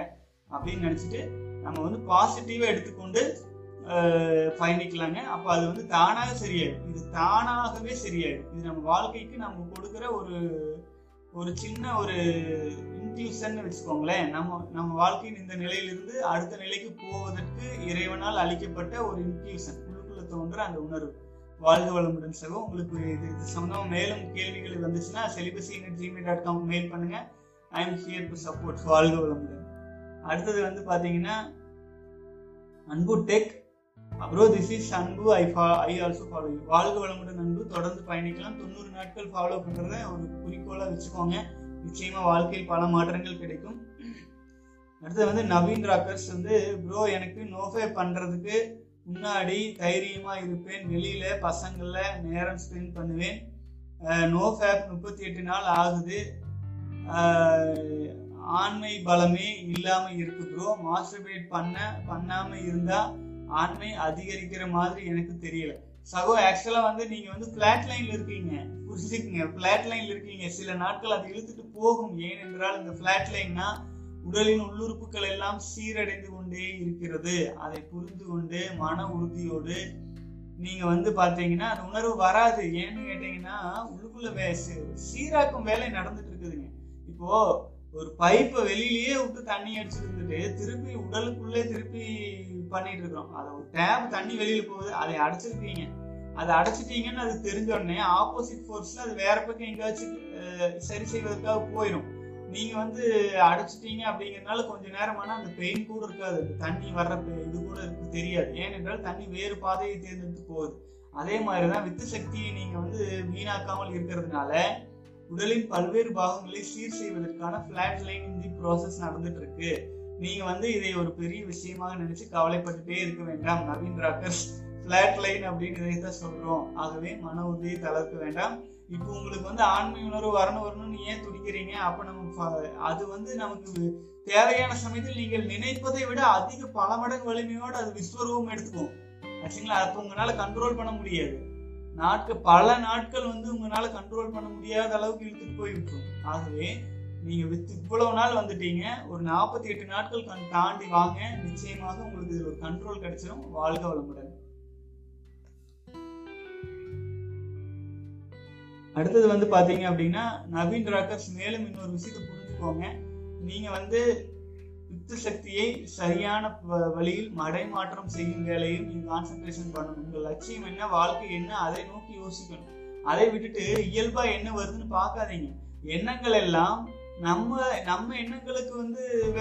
அப்படின்னு நினைச்சிட்டு நம்ம வந்து பாசிட்டிவா எடுத்துக்கொண்டு பயணிக்கலாங்க. அப்ப அது வந்து தானாக சரியாயிடும். இது தானாகவே சரியாயிடும். இது நம்ம வாழ்க்கைக்கு நம்ம கொடுக்குற ஒரு ஒரு சின்ன ஒரு இன்ட்யூஷன் வச்சுக்கோங்களேன். நம்ம நம்ம வாழ்க்கையின் இந்த நிலையிலிருந்து அடுத்த நிலைக்கு போவதற்கு இறைவனால் அளிக்கப்பட்ட ஒரு இன்ட்யூஷன் உள்ளுக்குள்ள தோன்ற அந்த உணர்வு. வாழ்க வளமுடன் சகோ உங்களுக்கு இது இது சம்பந்தமா மேலும் கேள்விகள் வந்துச்சுன்னா celibacy Gmail dot com mail பண்ணுங்க. I am here to support வாழ்க வளமுடன். அடுத்தது வந்து பார்த்தீங்கன்னா அன்பு டெக் ப்ரோ திஸ் இஸ் அன்பு ஐ ஃபா ஐ ஆல்சோ ஃபாலோ வாழ்க வளமுடன் அன்பு. தொடர்ந்து பயணிக்கலாம். தொண்ணூறு நாட்கள் ஃபாலோ பண்ணுறத ஒரு குறிக்கோளாக வச்சுக்கோங்க. நிச்சயமாக வாழ்க்கையில் பல மாற்றங்கள் கிடைக்கும். அடுத்தது வந்து நவீன் ராக்கர்ஸ் வந்து ப்ரோ எனக்கு நோஃபே பண்ணுறதுக்கு முன்னாடி தைரியமாக இருப்பேன். வெளியில் பசங்களில் நேரம் ஸ்பெண்ட் பண்ணுவேன். நோ ஃபேப் முப்பத்தி எட்டு நாள் ஆகுது. ஆண்மை பலமே இல்லாமல் இருக்கு ப்ரோ மாஸ்டர்பேட் பண்ண பண்ணாமல் இருந்தால் ஆண்மை அதிகரிக்கிற மாதிரி எனக்கு தெரியல. சகோ ஆக்சுவலா வந்து நீங்க வந்து பிளாட் லைன்ல இருக்கீங்க. புரிஞ்சுக்கங்க. பிளாட் லைன்ல இருக்கீங்க. சில நாட்கள் அது இழுத்துட்டு போகும். ஏனென்றால் இந்த பிளாட் லைன்னா உடலின் உள்ளுறுப்புகள் எல்லாம் சீரடைந்து கொண்டே இருக்கிறது. அதை புரிந்து கொண்டு மன உறுதியோடு நீங்க வந்து பாத்தீங்கன்னா அந்த உணர்வு வராது. ஏன்னு கேட்டீங்கன்னா உள்ளுக்குள்ள வே- சீ- சீராக்கும் வேலை நடந்துட்டு இருக்குதுங்க. இப்போ ஒரு பைப்பை வெளியிலேயே விட்டு தண்ணி அடிச்சுட்டு இருந்துட்டு திருப்பி உடலுக்குள்ளே திருப்பி பண்ணிட்டு இருக்கிறோம் அதை ஒரு டேப் தண்ணி வெளியில போகுது அதை அடைச்சிருக்கீங்க. அதை அடைச்சிட்டீங்கன்னு அது தெரிஞ்சோடனே ஆப்போசிட் ஃபோர்ஸ்ல அது வேற பக்கம் எங்கேயாச்சும் சரி செய்வதற்காக போயிடும் நீங்க வந்து அடைச்சிட்டீங்க அப்படிங்கிறதுனால கொஞ்ச நேரம் ஆனால் அந்த பெயின் கூட இருக்காது. தண்ணி வர்ற இது கூட இருக்கு தெரியாது. ஏனென்றால் தண்ணி வேறு பாதையை தேர்ந்தெடுத்து போகுது. அதே மாதிரிதான் வித்து சக்தியை நீங்க வந்து வீணாக்காமல் இருக்கிறதுனால உடலின் பல்வேறு பாகங்களை சீர் செய்வதற்கான பிளாட் லைன் இந்த ப்ராசஸ் நடந்துட்டு இருக்கு நீங்க வந்து இதை ஒரு பெரிய விஷயமாக நினைச்சு கவலைப்பட்டுட்டே இருக்க வேண்டாம் நவீன் ராக்கர்ஸ். பிளாட் லைன் அப்படின்னு இதைத்தான் சொல்றோம். ஆகவே மன உறுதியை தளர்க்க வேண்டாம். இப்போ உங்களுக்கு வந்து ஆண்மை உணர்வு வரணும் வரணும்னு ஏன் துடிக்கிறீங்க? அப்ப நம்ம அது வந்து நமக்கு தேவையான சமயத்தில் நீங்கள் நினைப்பதை விட அதிக பல மடங்கு வலிமையோடு அது விஸ்வரூபம் எடுத்துக்கும். ஆச்சுங்களா? அப்போ உங்களால கண்ட்ரோல் பண்ண முடியாது. நாட்கள் பல நாட்கள் வந்து உங்களால கண்ட்ரோல் பண்ண முடியாத அளவுக்கு இழுத்துட்டு போயிருக்கும் ஆகவே நீங்க வித் இவ்வளவு நாள் வந்துட்டீங்க ஒரு நாற்பத்தி எட்டு நாட்கள் கண் தாண்டி வாங்க நிச்சயமாக உங்களுக்கு இதில் ஒரு கண்ட்ரோல் கிடைச்சிடும் வாழ்க வளமுடன். அடுத்தது வந்து பார்த்தீங்க அப்படின்னா நவீன் ராக்கர்ஸ் மேலும் இன்னொரு விஷயத்தை புரிஞ்சுக்கோங்க. நீங்கள் வந்து யுத்த சக்தியை சரியான வ- வழியில் மடைமாற்றம் செய்யும் வேலையும் நீங்க கான்சென்ட்ரேஷன் பண்ணணும் உங்க லட்சியம் என்ன வாழ்க்கை என்ன அதை நோக்கி யோசிக்கணும். அதை விட்டுட்டு இயல்பா என்ன வருதுன்னு பார்க்காதீங்க. எண்ணங்கள் எல்லாம் நம்ம நம்ம எண்ணங்களுக்கு வந்து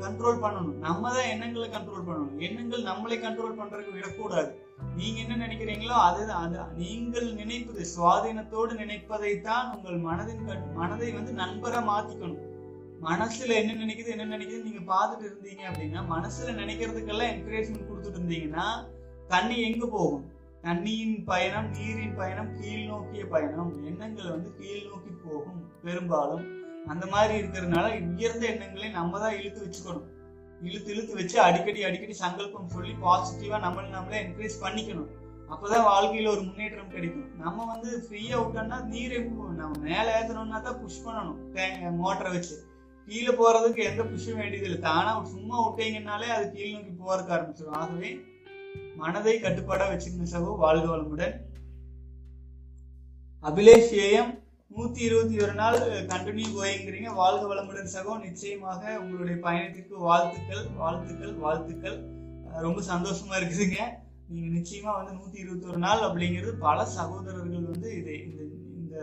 கண்ட்ரோல் பண்ணணும். நம்ம தான் எண்ணங்களை கண்ட்ரோல் பண்ணணும். எண்ணங்கள் நம்மளை கண்ட்ரோல் பண்றதுக்கு விடக்கூடாது. நீங்க என்ன நினைக்கிறீங்களோ அதுதான் நீங்கள் நினைப்பது சுவாதீனத்தோடு நினைப்பதை தான் உங்கள் மனதின் கண்- மனதை வந்து நண்பரா மாத்திக்கணும். மனசுல என்ன நினைக்குது என்ன நினைக்குது நீங்க பார்த்துட்டு இருந்தீங்க அப்படின்னா மனசுல நினைக்கிறதுக்கெல்லாம் என்கரேஜ்மெண்ட் கொடுத்துட்டு இருந்தீங்கன்னா தண்ணி எங்க போகும்? தண்ணியின் பயணம் நீரின் பயணம் கீழ் நோக்கிய பயணம் எண்ணங்கள் வந்து கீழ் நோக்கி போகும் பெரும்பாலும். அந்த மாதிரி இருக்கிறதுனால உயர்ந்த எண்ணங்களை நம்ம தான் இழுத்து வச்சுக்கணும். இழுத்து இழுத்து வச்சு அடிக்கடி அடிக்கடி சங்கல்பம் சொல்லி பாசிட்டிவா நம்மள நம்மளே என்கரேஜ் பண்ணிக்கணும். அப்பதான் வாழ்க்கையில ஒரு முன்னேற்றம் கிடைக்கும். நம்ம வந்து ஃப்ரீயா விட்டோம்னா நீர் போகும்? நம்ம மேல ஏத்தணும்னா தான் புஷ் பண்ணணும். மோட்டரை வச்சு. கீழே போறதுக்கு எந்த புஷும் வேண்டியது இல்லை. தானா சும்மா விட்டீங்கன்னாலே அது கீழ் நோக்கி போறதுக்கு ஆரம்பிச்சிடும் ஆகவே மனதை கட்டுப்பாடா வச்சுக்கணும் சகோ வாழ்க வளமுடன். அபிலேஷ் ஏஎம் நூத்தி இருபத்தி ஒரு நாள் கண்டினியூ கோயிங்கிறீங்க. வாழ்க வளமுடன் சகோ. நிச்சயமாக உங்களுடைய பயணத்திற்கு வாழ்த்துக்கள் வாழ்த்துக்கள் வாழ்த்துக்கள். ரொம்ப சந்தோஷமா இருக்குதுங்க. நீங்க நிச்சயமா வந்து நூத்தி இருபத்தி ஒரு நாள் அப்படிங்கிறது பல சகோதரர்கள் வந்து இதை இந்த இந்த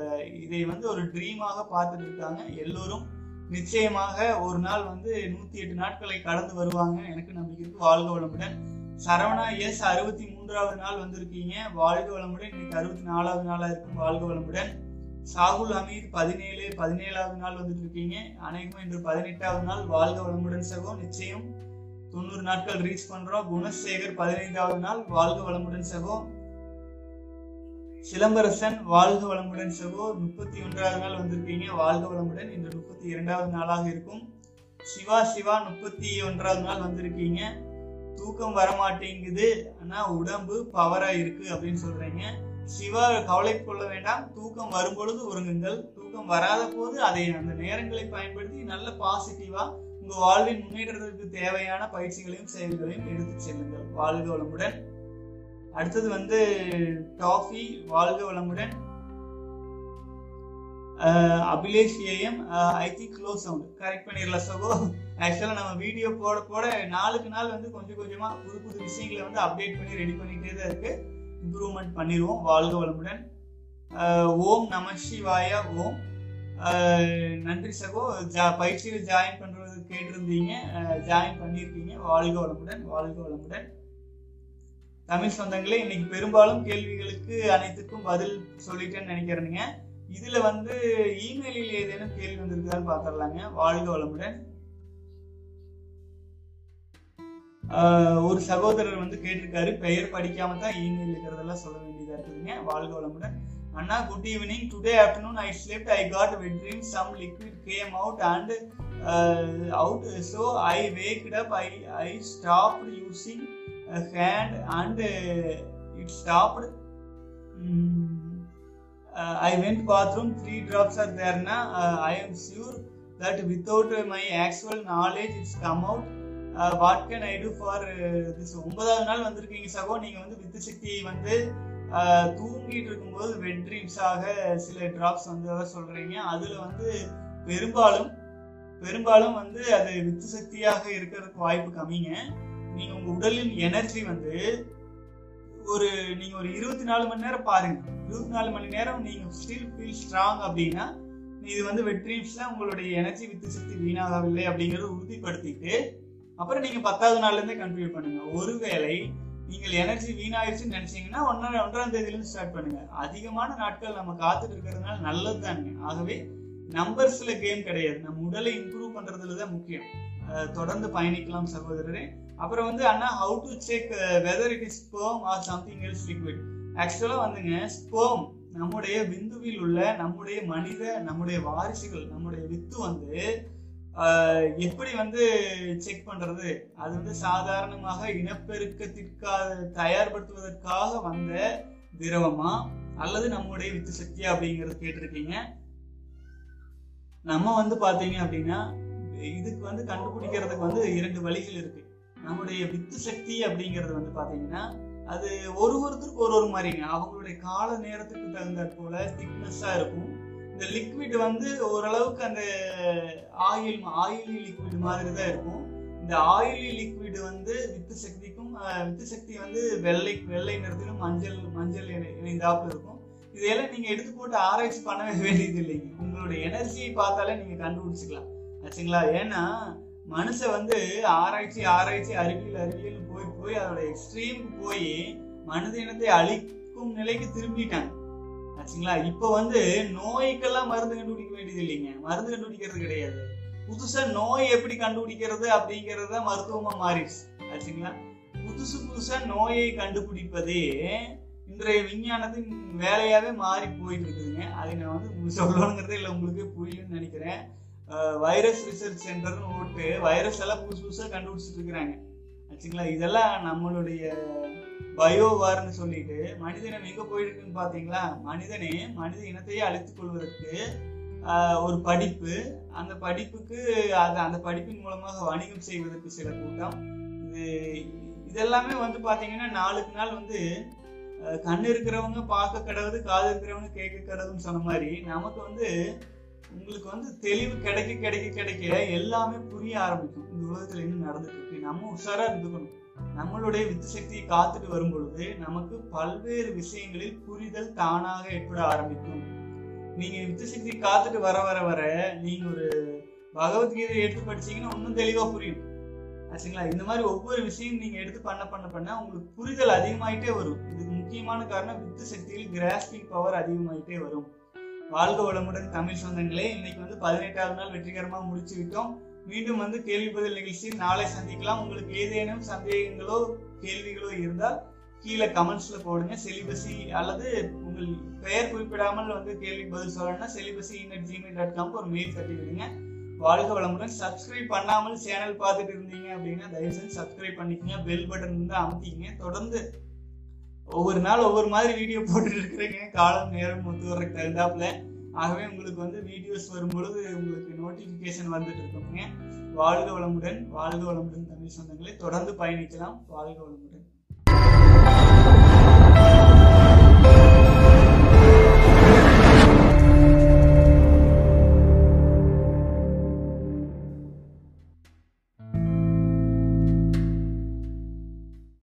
இதை வந்து ஒரு ட்ரீமாக பார்த்துட்டு இருக்காங்க. எல்லோரும் நிச்சயமாக ஒரு நாள் வந்து நூத்தி எட்டு நாட்களை கடந்து வருவாங்க. எனக்கு நம்பிக்கை இருக்கு. வாழ்க வளமுடன். சரவணா எஸ் அறுபத்தி மூன்றாவது நாள் வந்திருக்கீங்க. வாழ்க வளமுடன். இன்னைக்கு அறுபத்தி நாலாவது நாளா இருக்கும் வாழ்க வளமுடன். சாகுல் அமீர் பதினேழு பதினேழாவது நாள் வந்துட்டு இருக்கீங்க அநேகமா இன்று பதினெட்டாவது நாள். வாழ்க வளமுடன் சகோ. நிச்சயம் தொண்ணூறு நாட்கள் ரீச் பண்றோம். குணசேகர் பதினைந்தாவது நாள். வாழ்க வளமுடன் சகோ. சிலம்பரசன் வாழ்க வளமுடன் சகோ முப்பத்தி ஒன்றாவது நாள் வந்திருக்கீங்க வாழ்க வளமுடன். இன்று முப்பத்தி இரண்டாவது நாளாக இருக்கும். சிவா சிவா முப்பத்தி ஒன்றாவது நாள் வந்திருக்கீங்க. தூக்கம் வரமாட்டேங்குது. ஆனா உடம்பு பவரா இருக்கு அப்படின்னு சொல்றீங்க. சிவா கவலை கொள்ள வேண்டாம். தூக்கம் வரும்பொழுது உறங்குங்கள். தூக்கம் வராத போது அதை அந்த நேரங்களை பயன்படுத்தி நல்ல பாசிட்டிவா உங்க வாழ்வின் முன்னேற்றத்திற்கு தேவையான பயிற்சிகளையும் செயல்களையும் எடுத்து செல்லுங்கள். வாழ்க வளமுடன். அடுத்தது வந்து டாஃபி வாழ்க வளமுடன். Abhilash AM I think close sound correct பண்ணிடலாம் சகோ. ஆக்சுவலாக நம்ம வீடியோ போட போட நாளுக்கு நாள் வந்து கொஞ்சம் கொஞ்சமாக புது புது விஷயங்களை வந்து அப்டேட் பண்ணி ரெடி பண்ணிகிட்டே தான் இருக்குது இம்ப்ரூவ்மெண்ட் பண்ணிடுவோம் வாழ்க வளமுடன். ஓம் நம சிவாயா ஓம். நன்றி சகோ. ஜா பயிற்சியில் ஜாயின் பண்ணுறது கேட்டிருந்தீங்க. ஜாயின் பண்ணியிருக்கீங்க. வாழ்க வளமுடன் வாழ்க வளமுடன். தமிழ் சொந்தங்களே இன்னைக்கு பெரும்பாலும் கேள்விகளுக்கு அனைத்துக்கும் பதில் சொல்லிட்டேன்னு நினைக்கிறேனுங்க இதுல வந்து இமெயிலில் ஏதேனும் கேள்வி வந்திருக்குதான்னு பாத்திரலாங்க. வாழ்க வளமுடன். ஒரு சகோதரர் வந்து கேட்டிருக்காரு பெயர் படிக்காம தான் இமெயில் இருக்கிறதெல்லாம் சொல்ல வேண்டியதா இருக்குதுங்க. வாழ்க வளமுடன். அண்ணா good evening today afternoon I slipped I got wet dream some liquid came out and out so I waked up I I stop using hand and it stopped. I went bathroom three drops are தேர்னா I I am that without my actual knowledge it's come out what can I do for this ஒன்பதாவது நாள் வந்திருக்கீங்க சகோ நீங்கள் வந்து with சக்தியை வந்து தூங்கிட்டு இருக்கும்போது வெட் சில ட்ராப்ஸ் வந்து சொல்கிறீங்க அதில் வந்து பெரும்பாலும் பெரும்பாலும் வந்து அது வித்து சக்தியாக இருக்கிறதுக்கு வாய்ப்பு கம்மிங்க நீங்க உங்க உடலின் எனர்ஜி வந்து ஒரு நீங்க ஒரு இருபத்தி நாலு மணி நேரம் பாருங்க. இருபத்தி நாலு மணி நேரம் நீங்க ஸ்டில் ஃபீல் ஸ்ட்ராங் அப்படின்னா இது வந்து வெட்ரீம்ஸ்ல உங்களுடைய எனர்ஜி வித்து சக்தி வீணாகவில்லை அப்படிங்கறத உறுதிப்படுத்திட்டு அப்புறம் நீங்க பத்தாவது நாள்ல இருந்தே கண்டினியூ பண்ணுங்க. ஒருவேளை நீங்கள் எனர்ஜி வீணாயிருச்சுன்னு நினைச்சீங்கன்னா ஒன்னா ஒன்றாம் தேதியில இருந்து ஸ்டார்ட் பண்ணுங்க. அதிகமான நாட்கள் நம்ம காத்துட்டு இருக்கிறதுனால நல்லது தாங்க ஆகவே நம்பர்ஸ்ல கேம் கிடையாது. நம்ம உடலை இம்ப்ரூவ் பண்றதுல தான் முக்கியம். தொடர்ந்து பயணிக்கலாம் சகோதரரே. அப்புறம் வந்து அண்ணா how to check whether it is sperm or something else liquid ஆக்சுவலாக வந்துங்க ஸ்போம் நம்முடைய விந்துவில் உள்ள நம்முடைய மனித நம்முடைய வாரிசுகள் நம்முடைய வித்து வந்து எப்படி வந்து செக் பண்றது? அது வந்து சாதாரணமாக இனப்பெருக்கத்திற்காக தயார்படுத்துவதற்காக வந்த திரவமா? அல்லது நம்முடைய வித்து சக்தியா அப்படிங்கறது கேட்டிருக்கீங்க. நம்ம வந்து பாத்தீங்க அப்படின்னா இதுக்கு வந்து கண்டுபிடிக்கிறதுக்கு வந்து இரண்டு வழிகள் இருக்கு. நம்முடைய வித்து சக்தி அப்படிங்கிறது வந்து பார்த்தீங்கன்னா அது ஒரு ஒருத்தருக்கு ஒரு ஒரு மாதிரிங்க. அவங்களுடைய கால நேரத்துக்கு தகுந்த போல திக்னஸ்ஸாக இருக்கும். இந்த லிக்விட் வந்து ஓரளவுக்கு அந்த ஆயில் ஆயிலி லிக்விட் மாதிரி தான் இருக்கும். இந்த ஆயிலி லிக்விட் வந்து வித்து சக்திக்கும் வித்து சக்தி வந்து வெள்ளை வெள்ளை நிறத்திலும் மஞ்சள் மஞ்சள் இணை- இணைந்தாப்புல இருக்கும். இதையெல்லாம் நீங்கள் எடுத்து போட்டு ஆராய்ச்சி பண்ணவே வேண்டியது இல்லைங்க. உங்களுடைய எனர்ஜியை பார்த்தாலே நீங்கள் கண்டுபிடிச்சிக்கலாம். ஆச்சுங்களா? ஏன்னா மனுஷன் வந்து ஆராய்ச்சி ஆராய்ச்சி அறிவியல் அறிவியல் போய் போய் அதோட எக்ஸ்ட்ரீமுக்கு போய் மனித இனத்தை அழிக்கும் நிலைக்கு திரும்பிட்டாங்க. ஆச்சுங்களா? இப்போ வந்து நோய்க்கெல்லாம் மருந்து கண்டுபிடிக்க வேண்டியது இல்லைங்க. மருந்து கண்டுபிடிக்கிறது கிடையாது. புதுசா நோய் எப்படி கண்டுபிடிக்கிறது அப்படிங்கிறது தான் மருத்துவமா மாறிடுச்சு. ஆச்சுங்களா? புதுசு புதுசா நோயை கண்டுபிடிப்பதே இன்றைய விஞ்ஞானத்தின் வேலையாவே மாறி போயிட்டு இருக்குதுங்க. அதை நான் வந்து சொல்லணுங்கிறதே இல்லை உங்களுக்கு புரியும்னு நினைக்கிறேன். வைரஸ் ரிசர்ச் சென்டர்னு போட்டு வைரஸ் எல்லாம் புதுசு புதுசாக கண்டுபிடிச்சிட்டு இருக்கிறாங்க. ஆச்சுங்களா? இதெல்லாம் நம்மளுடைய பயோவார்னு சொல்லிட்டு மனிதனம் எங்க போயிருக்குன்னு பாத்தீங்களா? மனிதனே மனித இனத்தையே அழித்துக் கொள்வதற்கு ஒரு படிப்பு. அந்த படிப்புக்கு அது அந்த படிப்பின் மூலமாக வணிகம் செய்வதற்கு சில கூட்டம். இது இதெல்லாமே வந்து பாத்தீங்கன்னா நாளுக்கு நாள் வந்து கண் இருக்கிறவங்க பார்க்க கடவுது காது இருக்கிறவங்க கேட்க கடவுதுன்னு சொன்ன மாதிரி நமக்கு வந்து உங்களுக்கு வந்து தெளிவு கிடைக்க கிடைக்க கிடைக்க எல்லாமே புரிய ஆரம்பிக்கும். இந்த உலகத்துல என்ன நடந்துட்டு இருக்கு? நம்ம உஷாரா இருந்துக்கணும். நம்மளுடைய வித்து சக்தியை காத்துட்டு வரும் பொழுது நமக்கு பல்வேறு விஷயங்களில் புரிதல் தானாக ஏற்பட ஆரம்பிக்கும். நீங்க வித்து சக்தியை காத்துட்டு வர வர வர நீங்க ஒரு பகவத்கீதை எடுத்து படிச்சீங்கன்னா இன்னும் தெளிவா புரியும். ஆச்சுங்களா? இந்த மாதிரி ஒவ்வொரு விஷயம் நீங்க எடுத்து பண்ண பண்ண பண்ண உங்களுக்கு புரிதல் அதிகமாயிட்டே வரும். இதுக்கு முக்கியமான காரணம் வித்து சக்தியில் கிராஸ்பிங் பவர் அதிகமாயிட்டே வரும். வாழ்க வளமுடன் தமிழ் சொந்தங்களே இன்னைக்கு வந்து பதினெட்டாவது நாள் வெற்றிகரமாக முடிச்சு விட்டோம் மீண்டும் வந்து கேள்வி பதில் நிகழ்ச்சியில் நாளை சந்திக்கலாம். உங்களுக்கு ஏதேனும் சந்தேகங்களோ கேள்விகளோ இருந்தால் கீழே கமெண்ட்ஸ்ல போடுங்க. செலிபஸி அல்லது உங்கள் பெயர் குறிப்பிடாமல் வந்து கேள்வி பதில் சொல்லணும்னா செலிபஸி இன்னட் ஜிமெயில் டாட் காம்க்கு ஒரு மெயில் தட்டி விடுங்க வாழ்க வளமுடன். சப்ஸ்கிரைப் பண்ணாமல் சேனல் பார்த்துட்டு இருந்தீங்க அப்படின்னா தயவு செஞ்சு சப்ஸ்கிரைப் பண்ணிக்கங்க. பெல் பட்டன் வந்து அமுத்திங்க தொடர்ந்து ஒவ்வொரு நாள் ஒவ்வொரு மாதிரி வீடியோ போட்டுட்டு இருக்கிறீங்க காலம் நேரம் ஒத்து வர்றதுக்கு தகுந்தாப்புல. ஆகவே உங்களுக்கு வந்து வீடியோஸ் வரும்பொழுது உங்களுக்கு நோட்டிபிகேஷன் வந்துட்டு இருக்குங்க வாழ்க வளமுடன் வாழ்க வளமுடன் தமிழ் சொந்தங்களை. தொடர்ந்து பயணிக்கலாம். வாழ்க வளமுடன்.